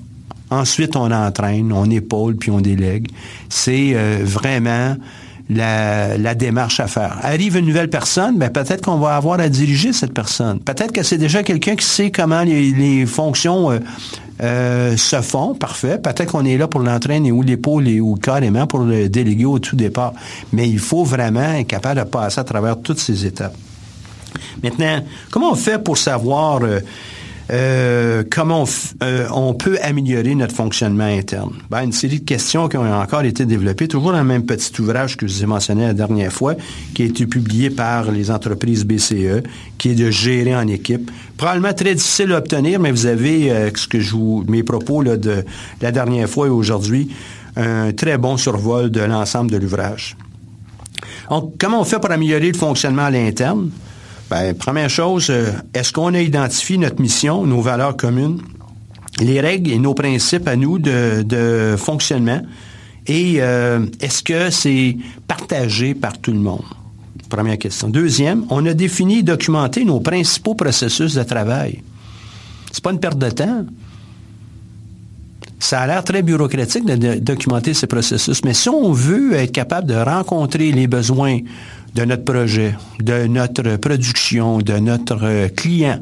ensuite on entraîne, on épaule, puis on délègue. C'est euh, vraiment la, démarche à faire. Arrive une nouvelle personne, ben peut-être qu'on va avoir à diriger cette personne. Peut-être que c'est déjà quelqu'un qui sait comment les, fonctions se font, parfait. Peut-être qu'on est là pour l'entraîner ou l'épaule ou carrément pour le déléguer au tout départ. Mais il faut vraiment être capable de passer à travers toutes ces étapes. Maintenant, comment on fait pour savoir euh, euh, comment euh, on, peut améliorer notre fonctionnement interne? Ben, une série de questions qui ont encore été développées, toujours dans le même petit ouvrage que je vous ai mentionné la dernière fois, qui a été publié par les entreprises BCE, qui est de gérer en équipe. Probablement très difficile à obtenir, mais vous avez, ce que je vous, mes propos de la dernière fois et aujourd'hui, un très bon survol de l'ensemble de l'ouvrage. Donc, comment on fait pour améliorer le fonctionnement à l'interne? Bien, première chose, euh, est-ce qu'on a identifié notre mission, nos valeurs communes, les règles et nos principes à nous de, fonctionnement? Et euh, est-ce que c'est partagé par tout le monde? Première question. Deuxième, on a défini et documenté nos principaux processus de travail. C'est pas une perte de temps. Ça a l'air très bureaucratique de, documenter ces processus, mais si on veut être capable de rencontrer les besoins de notre projet, de notre production, de notre client,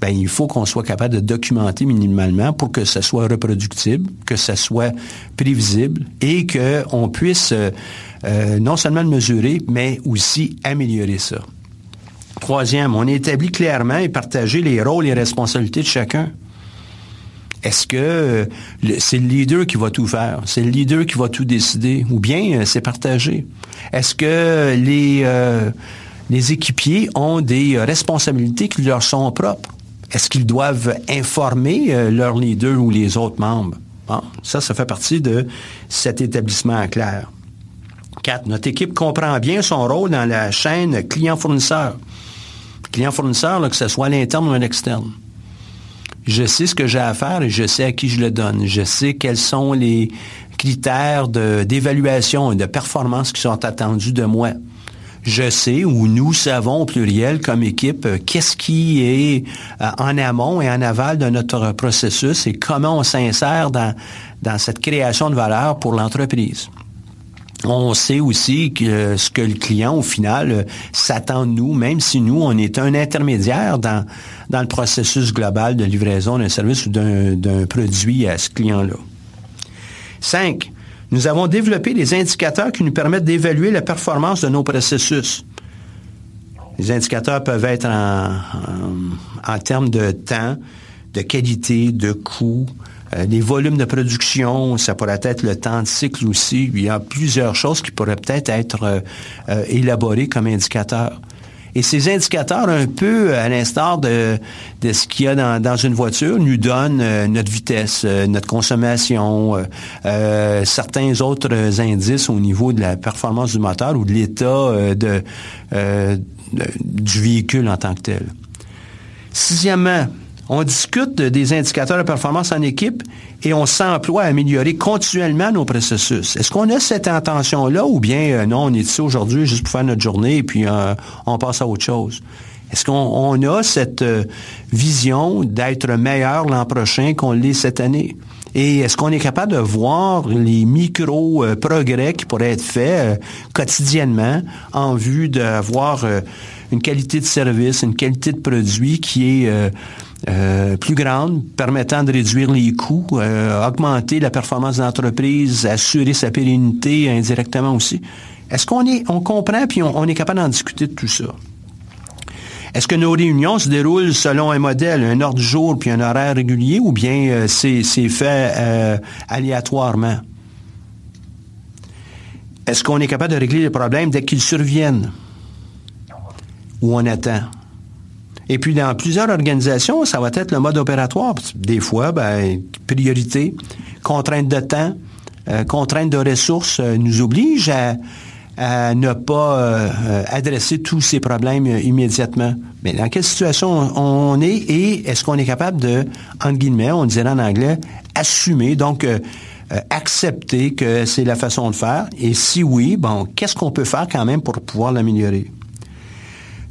ben, il faut qu'on soit capable de documenter minimalement pour que ça soit reproductible, que ça soit prévisible et qu'on puisse euh, euh, non seulement le mesurer, mais aussi améliorer ça. Troisième, on établit clairement et partager les rôles et responsabilités de chacun. Est-ce que euh, c'est le leader qui va tout faire? C'est le leader qui va tout décider? Ou bien c'est partagé? Est-ce que les, les équipiers ont des responsabilités qui leur sont propres? Est-ce qu'ils doivent informer euh, leurs leaders ou les autres membres? ça, ça fait partie de cet établissement clair. Quatre, notre équipe comprend bien son rôle dans la chaîne client-fournisseur. Client-fournisseur, que ce soit à l'interne ou à l'externe. Je sais ce que j'ai à faire et je sais à qui je le donne. Je sais quels sont les critères d'évaluation et de performance qui sont attendus de moi je sais ou nous savons au pluriel comme équipe euh, qu'est-ce qui est euh, en amont et en aval de notre processus et comment on s'insère dans, dans cette création de valeur pour l'entreprise. On sait aussi que ce que le client, au final, euh, s'attend de nous, même si nous, on est un intermédiaire dans, le processus global de livraison d'un service ou d'un produit à ce client-là. Cinq, nous avons développé des indicateurs qui nous permettent d'évaluer la performance de nos processus. Les indicateurs peuvent être en, termes de temps, de qualité, de coût, les volumes de production, ça pourrait être le temps de cycle aussi. Il y a plusieurs choses qui pourraient peut-être être, euh, euh, élaborées comme indicateurs. Et ces indicateurs, un peu à l'instar de, ce qu'il y a dans, une voiture, nous donnent euh, notre vitesse, euh, notre consommation, euh, certains autres indices au niveau de la performance du moteur ou de l'état du véhicule en tant que tel. Sixièmement, on discute des indicateurs de performance en équipe et on s'emploie à améliorer continuellement nos processus. Est-ce qu'on a cette intention-là ou bien euh, non, on est ici aujourd'hui juste pour faire notre journée et puis euh, on passe à autre chose? Est-ce qu'on a cette euh, vision d'être meilleur l'an prochain qu'on l'est cette année? Et est-ce qu'on est capable de voir les micro-progrès qui pourraient être faits quotidiennement en vue d'avoir une qualité de service, une qualité de produit qui est euh, plus grande, permettant de réduire les coûts, euh, augmenter la performance de l'entreprise, assurer sa pérennité indirectement aussi. Est-ce qu'on est, on comprend puis on, est capable d'en discuter de tout ça? Est-ce que nos réunions se déroulent selon un modèle, un ordre du jour puis un horaire régulier ou bien euh, c'est, fait aléatoirement? Est-ce qu'on est capable de régler les problèmes dès qu'ils surviennent? Ou on attend? Et puis, dans plusieurs organisations, ça va être le mode opératoire. Des fois, ben, priorité, contrainte de temps, euh, contrainte de ressources euh, nous oblige à, ne pas euh, adresser tous ces problèmes immédiatement. Mais dans quelle situation on est et est-ce qu'on est capable de, entre guillemets, on dirait en anglais, assumer, donc accepter que c'est la façon de faire? Et si oui, bon, qu'est-ce qu'on peut faire quand même pour pouvoir l'améliorer?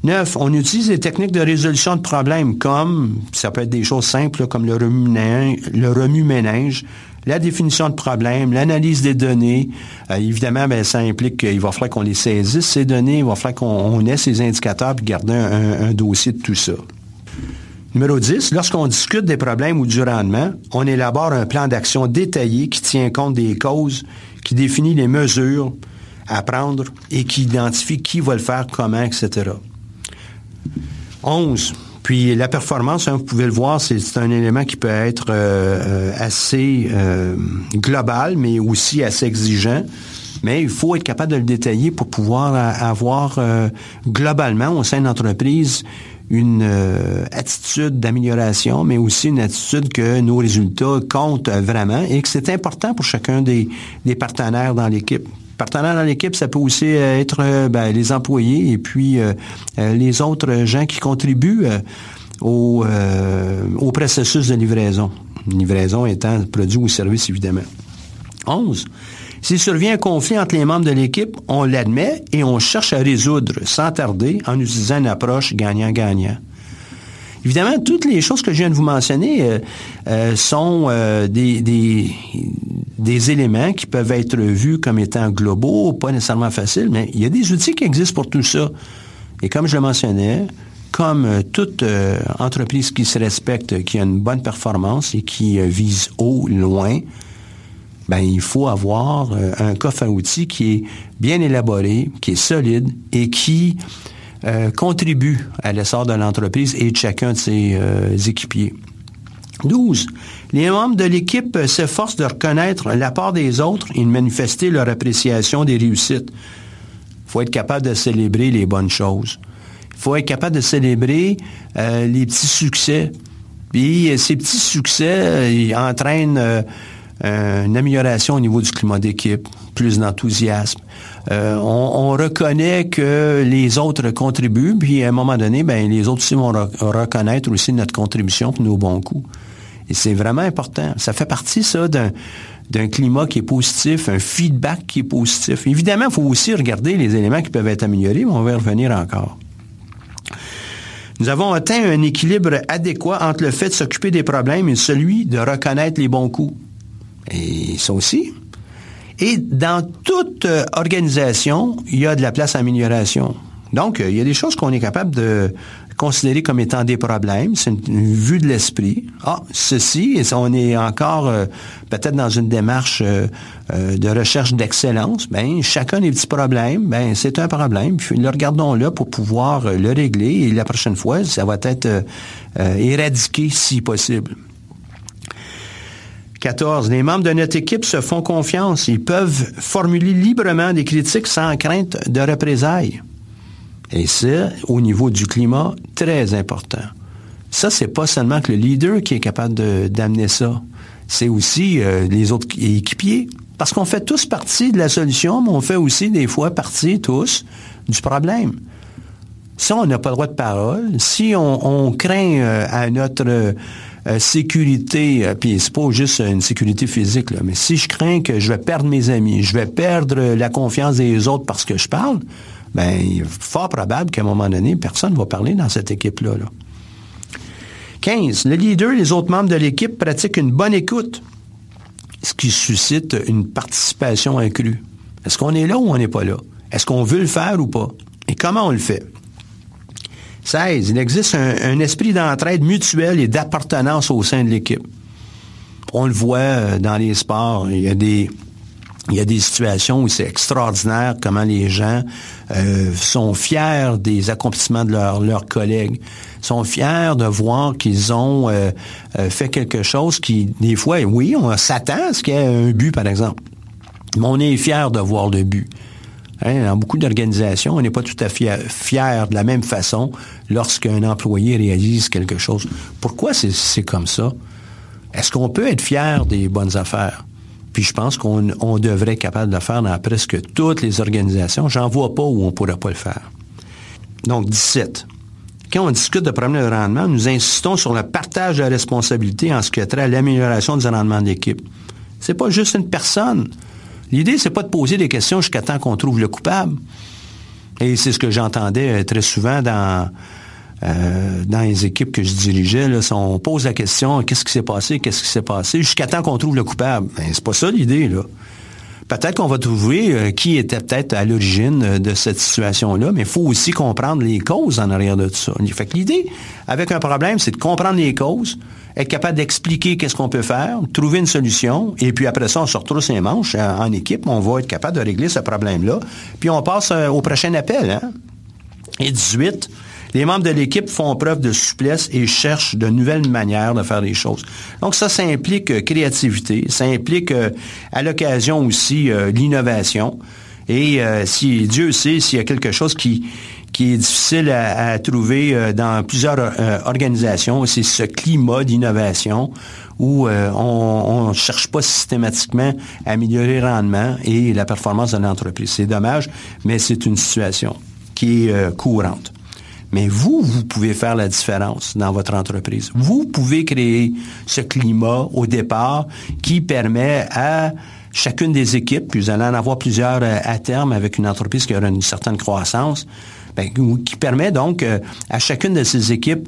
Neuf, on utilise des techniques de résolution de problèmes comme, ça peut être des choses simples comme le remue-ménage, la définition de problèmes, l'analyse des données. Euh, évidemment, ben, ça implique qu'il va falloir qu'on les saisisse, ces données, il va falloir qu'on ait ces indicateurs et garder un, dossier de tout ça. Numéro 10, lorsqu'on discute des problèmes ou du rendement, on élabore un plan d'action détaillé qui tient compte des causes, qui définit les mesures à prendre et qui identifie qui va le faire, comment, etc. 11. Puis la performance, hein, vous pouvez le voir, c'est un élément qui peut être euh, euh, assez euh, global, mais aussi assez exigeant. Mais il faut être capable de le détailler pour pouvoir avoir globalement au sein de l'entreprise une attitude d'amélioration, mais aussi une attitude que nos résultats comptent vraiment et que c'est important pour chacun des partenaires dans l'équipe partenaires dans l'équipe, ça peut aussi euh, être euh, ben, les employés et puis euh, les autres gens qui contribuent au, au, processus de livraison. Livraison étant produit ou service, évidemment. 11. S'il survient un conflit entre les membres de l'équipe, on l'admet et on cherche à résoudre sans tarder en utilisant une approche gagnant-gagnant. Évidemment, toutes les choses que je viens de vous mentionner euh, euh, sont euh, des, éléments qui peuvent être vus comme étant globaux, pas nécessairement faciles, mais il y a des outils qui existent pour tout ça. Et comme je le mentionnais, comme toute entreprise qui se respecte, qui a une bonne performance et qui vise haut, loin, ben, il faut avoir un coffre à outils qui est bien élaboré, qui est solide et qui euh, contribue à l'essor de l'entreprise et de chacun de ses euh, équipiers. 12. Les membres de l'équipe s'efforcent de reconnaître l'apport des autres et de manifester leur appréciation des réussites. Il faut être capable de célébrer les bonnes choses. Il faut être capable de célébrer euh, les petits succès. Puis ces petits succès entraînent une amélioration au niveau du climat d'équipe, plus d'enthousiasme. Euh, on, reconnaît que les autres contribuent, puis à un moment donné, ben, les autres aussi vont reconnaître aussi notre contribution pour nos bons coups. Et c'est vraiment important. Ça fait partie, ça, d'un climat qui est positif, un feedback qui est positif. Évidemment, il faut aussi regarder les éléments qui peuvent être améliorés, mais on va y revenir encore. Nous avons atteint un équilibre adéquat entre le fait de s'occuper des problèmes et celui de reconnaître les bons coups. Et ça aussi, et dans toute euh, organisation, il y a de la place à amélioration. Donc, euh, il y a des choses qu'on est capable de considérer comme étant des problèmes. C'est une, vue de l'esprit. Ah, ceci, on est encore euh, peut-être dans une démarche de recherche d'excellence. Ben, chacun des petits problèmes, ben, c'est un problème. Puis le regardons là pour pouvoir le régler. Et la prochaine fois, ça va être éradiqué si possible. 14. Les membres de notre équipe se font confiance. Ils peuvent formuler librement des critiques sans crainte de représailles. Et c'est, au niveau du climat, très important. Ça, c'est pas seulement que le leader qui est capable d'amener ça. C'est aussi euh, les autres équipiers. Parce qu'on fait tous partie de la solution, mais on fait aussi des fois partie tous du problème. Si on n'a pas le droit de parole, si on, craint euh, à notre sécurité, euh, puis c'est pas juste une sécurité physique, là, mais si je crains que je vais perdre mes amis, je vais perdre la confiance des autres parce que je parle, ben, il est fort probable qu'à un moment donné, personne ne va parler dans cette équipe-là. Là. 15. Le leader et les autres membres de l'équipe pratiquent une bonne écoute, ce qui suscite une participation accrue. Est-ce qu'on est là ou on n'est pas là? Est-ce qu'on veut le faire ou pas? Et comment on le fait? 16. Il existe un, esprit d'entraide mutuelle et d'appartenance au sein de l'équipe. On le voit euh, dans les sports. Il y a des, il y a des situations où c'est extraordinaire comment les gens euh, sont fiers des accomplissements de leurs collègues, sont fiers de voir qu'ils ont euh, fait quelque chose qui, des fois, oui, on s'attend à ce qu'il y ait un but, par exemple. Mais on est fier de voir le but. Hein, dans beaucoup d'organisations, on n'est pas tout à fait fier de la même façon lorsqu'un employé réalise quelque chose. Pourquoi c'est comme ça? Est-ce qu'on peut être fier des bonnes affaires? Puis je pense qu'on devrait être capable de le faire dans presque toutes les organisations. J'en vois pas où on ne pourrait pas le faire. Donc, 17. Quand on discute de problèmes de rendement, nous insistons sur le partage de la responsabilité en ce qui a trait à l'amélioration du rendement d'équipe. C'est pas juste une personne. L'idée, c'est pas de poser des questions jusqu'à temps qu'on trouve le coupable. Et c'est ce que j'entendais euh, très souvent dans, euh, dans les équipes que je dirigeais. On pose la question qu'est-ce qui s'est passé, qu'est-ce qui s'est passé, jusqu'à temps qu'on trouve le coupable. Ben, c'est pas ça l'idée, là. Peut-être qu'on va trouver euh, qui était peut-être à l'origine de cette situation-là, mais il faut aussi comprendre les causes en arrière de tout ça. Fait l'idée, avec un problème, c'est de comprendre les causes, être capable d'expliquer qu'est-ce qu'on peut faire, trouver une solution, et puis après ça, on se retrouve ses manches euh, en équipe, on va être capable de régler ce problème-là, puis on passe euh, au prochain appel. Hein? Et 18, les membres de l'équipe font preuve de souplesse et cherchent de nouvelles manières de faire les choses. Donc ça, ça implique euh, créativité, ça implique à l'occasion aussi l'innovation. Et si Dieu sait s'il y a quelque chose qui est difficile à, trouver euh, dans plusieurs euh, organisations, c'est ce climat d'innovation où euh, on ne cherche pas systématiquement à améliorer le rendement et la performance de l'entreprise. C'est dommage, mais c'est une situation qui est courante. Mais vous, vous pouvez faire la différence dans votre entreprise. Vous pouvez créer ce climat au départ qui permet à chacune des équipes, puis vous allez en avoir plusieurs à terme avec une entreprise qui aura une certaine croissance, ben, qui permet donc à chacune de ces équipes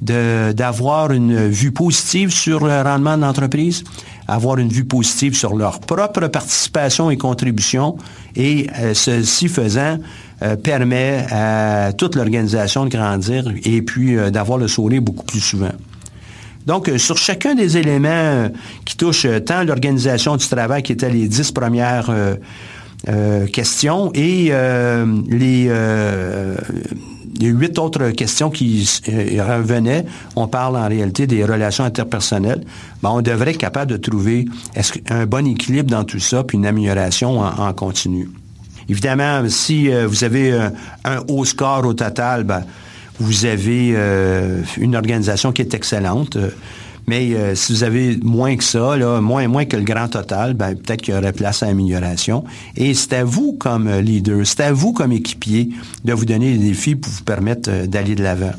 d'avoir une vue positive sur le rendement de l'entreprise, avoir une vue positive sur leur propre participation et contribution, et ceci faisant, euh, permet à toute l'organisation de grandir et puis euh, d'avoir le sourire beaucoup plus souvent. Donc, euh, sur chacun des éléments qui touchent tant l'organisation du travail, qui étaient les dix premières questions, et les, huit autres questions qui revenaient, on parle en réalité des relations interpersonnelles. Ben, on devrait être capable de trouver un bon équilibre dans tout ça, puis une amélioration en continu? Évidemment, si euh, vous avez euh, un haut score au total, ben, vous avez euh, une organisation qui est excellente. Mais si vous avez moins que ça, moins, moins que le grand total, ben, peut-être qu'il y aurait place à amélioration. Et c'est à vous comme leader, c'est à vous comme équipier de vous donner des défis pour vous permettre d'aller de l'avant.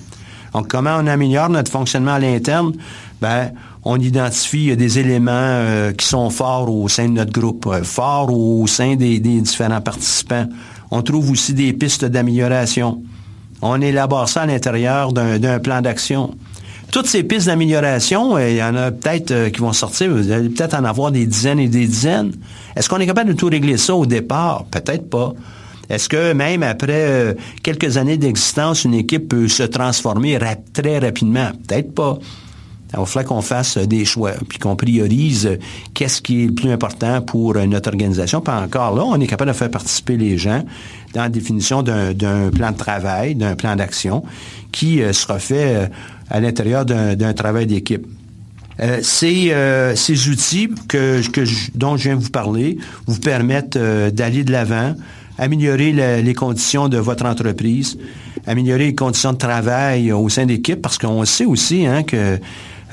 Donc, comment on améliore notre fonctionnement à l'interne? Ben, on identifie des éléments euh, qui sont forts au sein de notre groupe, euh, forts au sein des, différents participants. On trouve aussi des pistes d'amélioration. On élabore ça à l'intérieur d'un plan d'action. Toutes ces pistes d'amélioration, euh, il y en a peut-être qui vont sortir, vous allez peut-être en avoir des dizaines et des dizaines. Est-ce qu'on est capable de tout régler ça au départ? Peut-être pas. Est-ce que même après quelques années d'existence, une équipe peut se transformer très rapidement? Peut-être pas. Il va qu'on fasse des choix, puis qu'on priorise qu'est-ce qui est le plus important pour notre organisation. Puis encore là, on est capable de faire participer les gens dans la définition d'un plan de travail, d'un plan d'action qui euh, sera fait euh, à l'intérieur d'un travail d'équipe. Euh, ces, ces, outils que, dont je viens de vous parler vous permettent d'aller de l'avant, améliorer les conditions de votre entreprise, améliorer les conditions de travail au sein d'équipe, parce qu'on sait aussi hein, que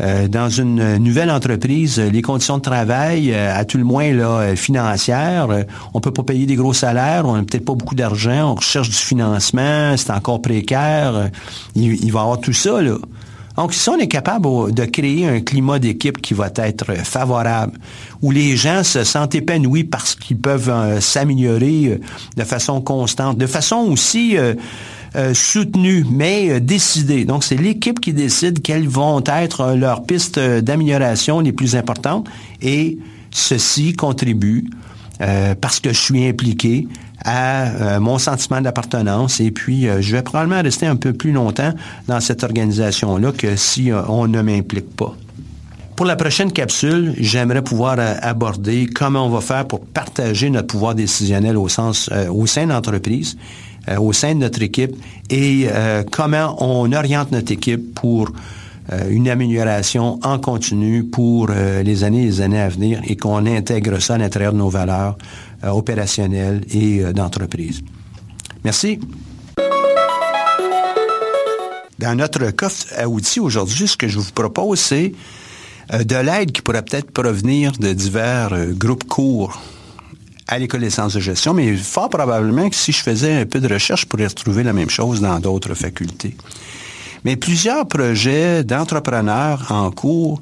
euh, dans une nouvelle entreprise, les conditions de travail, euh, à tout le moins là, financières, euh, on peut pas payer des gros salaires, on n'a peut-être pas beaucoup d'argent, on recherche du financement, c'est encore précaire. Il, il, va y avoir tout ça. Là. Donc, si on est capable de créer un climat d'équipe qui va être favorable, où les gens se sentent épanouis parce qu'ils peuvent s'améliorer de façon constante, de façon aussi euh, soutenu, mais euh, décidé. Donc, c'est l'équipe qui décide quelles vont être euh, leurs pistes d'amélioration les plus importantes et ceci contribue, parce que je suis impliqué, à mon sentiment d'appartenance et puis je vais probablement rester un peu plus longtemps dans cette organisation-là que si on ne m'implique pas. Pour la prochaine capsule, j'aimerais pouvoir aborder comment on va faire pour partager notre pouvoir décisionnel au, sens, au sein de l'entreprise euh, au sein de notre équipe et euh, comment on oriente notre équipe pour euh, une amélioration en continu pour les années et les années à venir et qu'on intègre ça à l'intérieur de nos valeurs opérationnelles et d'entreprise. Merci. Dans notre coffre à outils aujourd'hui, ce que je vous propose, c'est de l'aide qui pourrait peut-être provenir de divers groupes courts à l'École des sciences de gestion, mais fort probablement que si je faisais un peu de recherche, je pourrais retrouver la même chose dans d'autres facultés. Mais plusieurs projets d'entrepreneurs en cours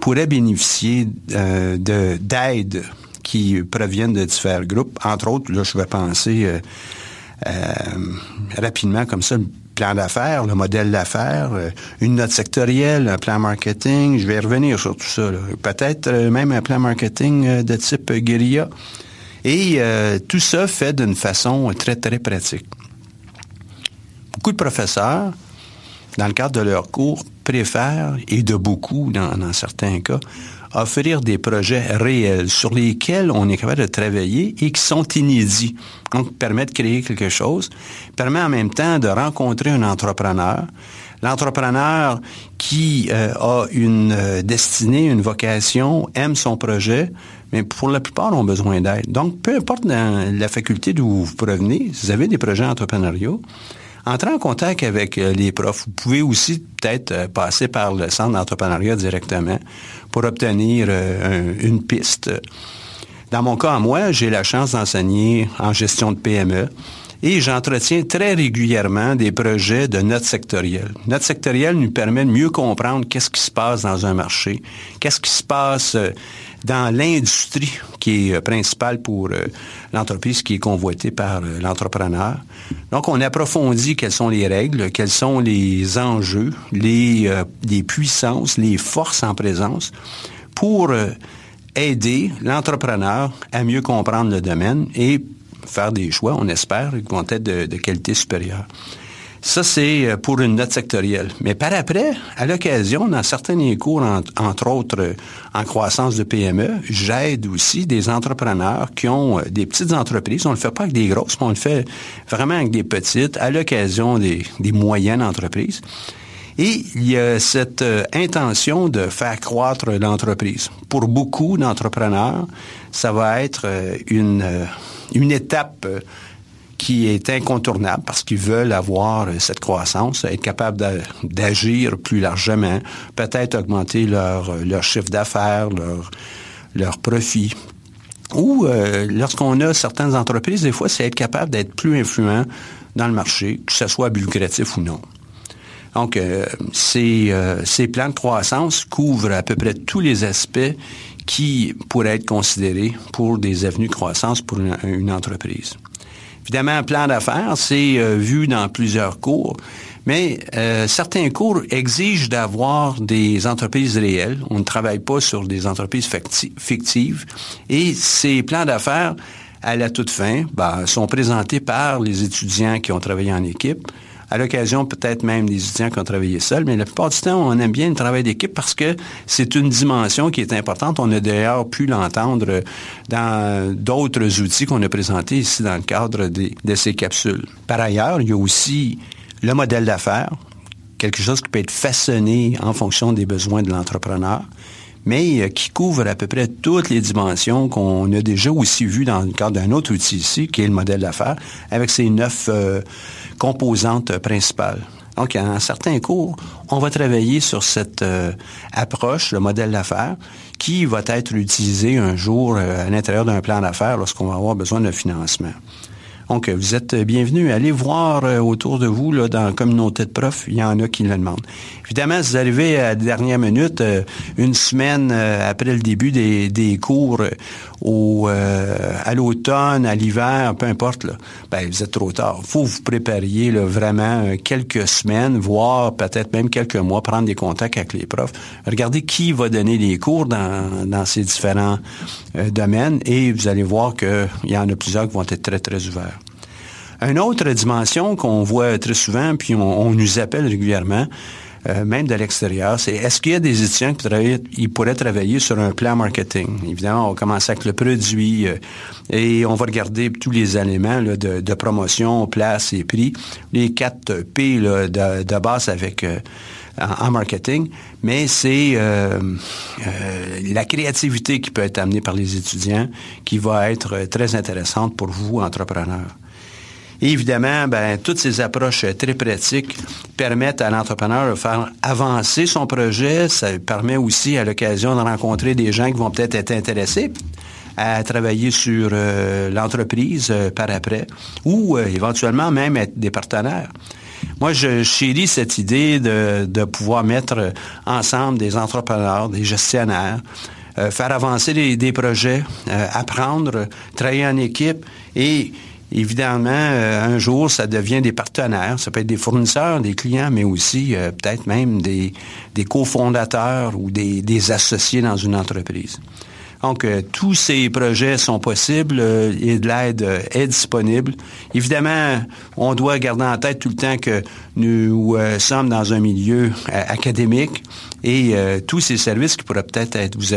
pourraient bénéficier euh, d'aide qui proviennent de différents groupes. Entre autres, là, je vais penser euh, euh, rapidement comme ça, le plan d'affaires, le modèle d'affaires, une note sectorielle, un plan marketing. Je vais revenir sur tout ça. Peut-être même un plan marketing de type guérilla. Et euh, tout ça fait d'une façon très, très pratique. Beaucoup de professeurs, dans le cadre de leur cours, préfèrent, et de beaucoup dans, certains cas, offrir des projets réels sur lesquels on est capable de travailler et qui sont inédits. Donc, permet de créer quelque chose, permet en même temps de rencontrer un entrepreneur, L'entrepreneur qui euh, a une euh, destinée, une vocation, aime son projet, mais pour la plupart ont besoin d'aide. Donc, peu importe la faculté d'où vous provenez, si vous avez des projets entrepreneuriaux, entrez en contact avec euh, les profs. Vous pouvez aussi peut-être passer par le centre d'entrepreneuriat directement pour obtenir une piste. Dans mon cas, moi, j'ai la chance d'enseigner en gestion de PME et j'entretiens très régulièrement des projets de notes sectorielles. Note sectorielle nous permet de mieux comprendre qu'est-ce qui se passe dans un marché, qu'est-ce qui se passe euh, dans l'industrie qui est euh, principale pour euh, l'entreprise qui est convoitée par l'entrepreneur. Donc, on approfondit quelles sont les règles, quels sont les enjeux, les, les puissances, les forces en présence pour aider l'entrepreneur à mieux comprendre le domaine et faire des choix, on espère, qui vont être de, qualité supérieure. Ça, c'est euh, pour une note sectorielle. Mais par après, à l'occasion, dans certains cours, entre autres en croissance de PME, j'aide aussi des entrepreneurs qui ont euh, des petites entreprises. On ne le fait pas avec des grosses, mais on le fait vraiment avec des petites, à l'occasion des, moyennes entreprises. Et il y a cette euh, intention de faire croître l'entreprise. Pour beaucoup d'entrepreneurs, ça va être une une étape euh, qui est incontournable parce qu'ils veulent avoir euh, cette croissance, être capable d'agir plus largement, peut-être augmenter leur, euh, leur chiffre d'affaires, leur, leur profit. Ou lorsqu'on a certaines entreprises, des fois, c'est être capable d'être plus influent dans le marché, que ce soit lucratif ou non. Donc, ces, ces plans de croissance couvrent à peu près tous les aspects qui pourraient être considérés pour des avenues de croissance pour une, entreprise. Évidemment, un plan d'affaires, c'est euh, vu dans plusieurs cours, mais euh, certains cours exigent d'avoir des entreprises réelles. On ne travaille pas sur des entreprises fictives. Et ces plans d'affaires, à la toute fin, ben, sont présentés par les étudiants qui ont travaillé en équipe à l'occasion peut-être même des étudiants qui ont travaillé seuls, mais la plupart du temps, on aime bien le travail d'équipe parce que c'est une dimension qui est importante. On a d'ailleurs pu l'entendre dans d'autres outils qu'on a présentés ici dans le cadre de ces capsules. Par ailleurs, il y a aussi le modèle d'affaires, quelque chose qui peut être façonné en fonction des besoins de l'entrepreneur mais euh, qui couvre à peu près toutes les dimensions qu'on a déjà aussi vues dans le cadre d'un autre outil ici, qui est le modèle d'affaires, avec ses neuf euh, composantes principales. Donc, en certains cours, on va travailler sur cette euh, approche, le modèle d'affaires, qui va être utilisé un jour à l'intérieur d'un plan d'affaires lorsqu'on va avoir besoin de financement. Donc, vous êtes bienvenus. Allez voir euh, autour de vous, là, dans la communauté de profs, il y en a qui le demandent. Évidemment, si vous arrivez à la dernière minute, euh, une semaine euh, après le début des, des cours, au, à l'automne, à l'hiver, peu importe, là, ben, vous êtes trop tard. Faut vous prépariez là, vraiment quelques semaines, voire peut-être même quelques mois, prendre des contacts avec les profs. Regardez qui va donner les cours dans, dans ces différents domaines et vous allez voir qu'il y en a plusieurs qui vont être très, très ouverts. Une autre dimension qu'on voit très souvent, puis on, nous appelle régulièrement, euh, même de l'extérieur, c'est est-ce qu'il y a des étudiants qui pourraient travailler sur un plan marketing? Évidemment, on va commencer avec le produit euh, et on va regarder tous les éléments de, promotion, place et prix, les quatre P de, base avec euh, en, marketing, mais c'est la créativité qui peut être amenée par les étudiants qui va être très intéressante pour vous, entrepreneurs. Évidemment, ben, toutes ces approches très pratiques permettent à l'entrepreneur de faire avancer son projet. Ça permet aussi à l'occasion de rencontrer des gens qui vont peut-être être intéressés à travailler sur euh, l'entreprise euh, par après ou euh, éventuellement même être des partenaires. Moi, je chéris cette idée de, de pouvoir mettre ensemble des entrepreneurs, des gestionnaires, faire avancer des projets, apprendre, travailler en équipe et Évidemment, euh, un jour, ça devient des partenaires. Ça peut être des fournisseurs, des clients, mais aussi euh, peut-être même des, cofondateurs ou des, associés dans une entreprise. Donc, euh, tous ces projets sont possibles et de l'aide est disponible. Évidemment, on doit garder en tête tout le temps que nous sommes dans un milieu académique et tous ces services qui pourraient peut-être être, vous,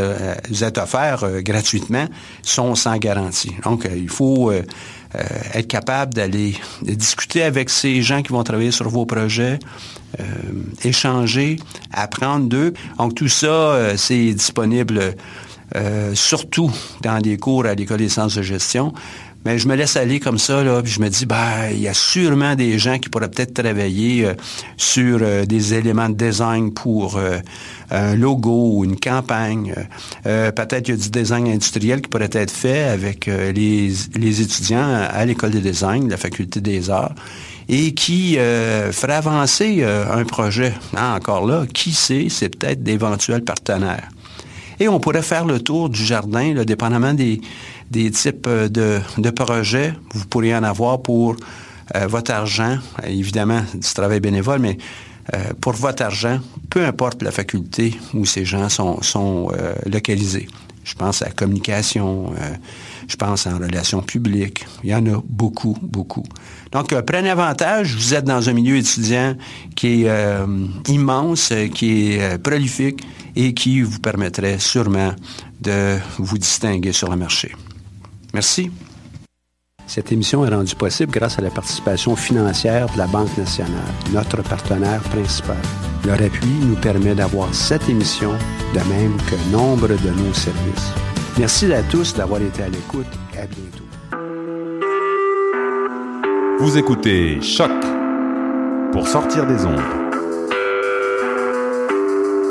être offerts gratuitement sont sans garantie. Donc, il faut être capable d'aller discuter avec ces gens qui vont travailler sur vos projets, euh, échanger, apprendre d'eux. Donc tout ça, euh, c'est disponible surtout dans les cours à l'École des sciences de gestion. Mais je me laisse aller comme ça, là, puis je me dis, bah, il y a sûrement des gens qui pourraient peut-être travailler euh, sur euh, des éléments de design pour euh, un logo ou une campagne. peut-être qu'il y a du design industriel qui pourrait être fait avec les, les, étudiants à l'école de design, la faculté des arts, et qui ferait avancer un projet. Ah, encore là, qui sait, c'est peut-être d'éventuels partenaires. Et on pourrait faire le tour du jardin, là, dépendamment des, des types euh, de, projets. Vous pourriez en avoir pour euh, votre argent, évidemment du travail bénévole, mais euh, pour votre argent, peu importe la faculté où ces gens sont, sont localisés. Je pense à la communication, je pense en relations publiques. Il y en a beaucoup, beaucoup. Donc, prenez avantage. Vous êtes dans un milieu étudiant qui est immense, qui est prolifique et qui vous permettrait sûrement de vous distinguer sur le marché. Merci. Cette émission est rendue possible grâce à la participation financière de la Banque nationale, notre partenaire principal. Leur appui nous permet d'avoir cette émission, de même que nombre de nos services. Merci à tous d'avoir été à l'écoute et à bientôt. Vous écoutez Choc pour sortir des ondes.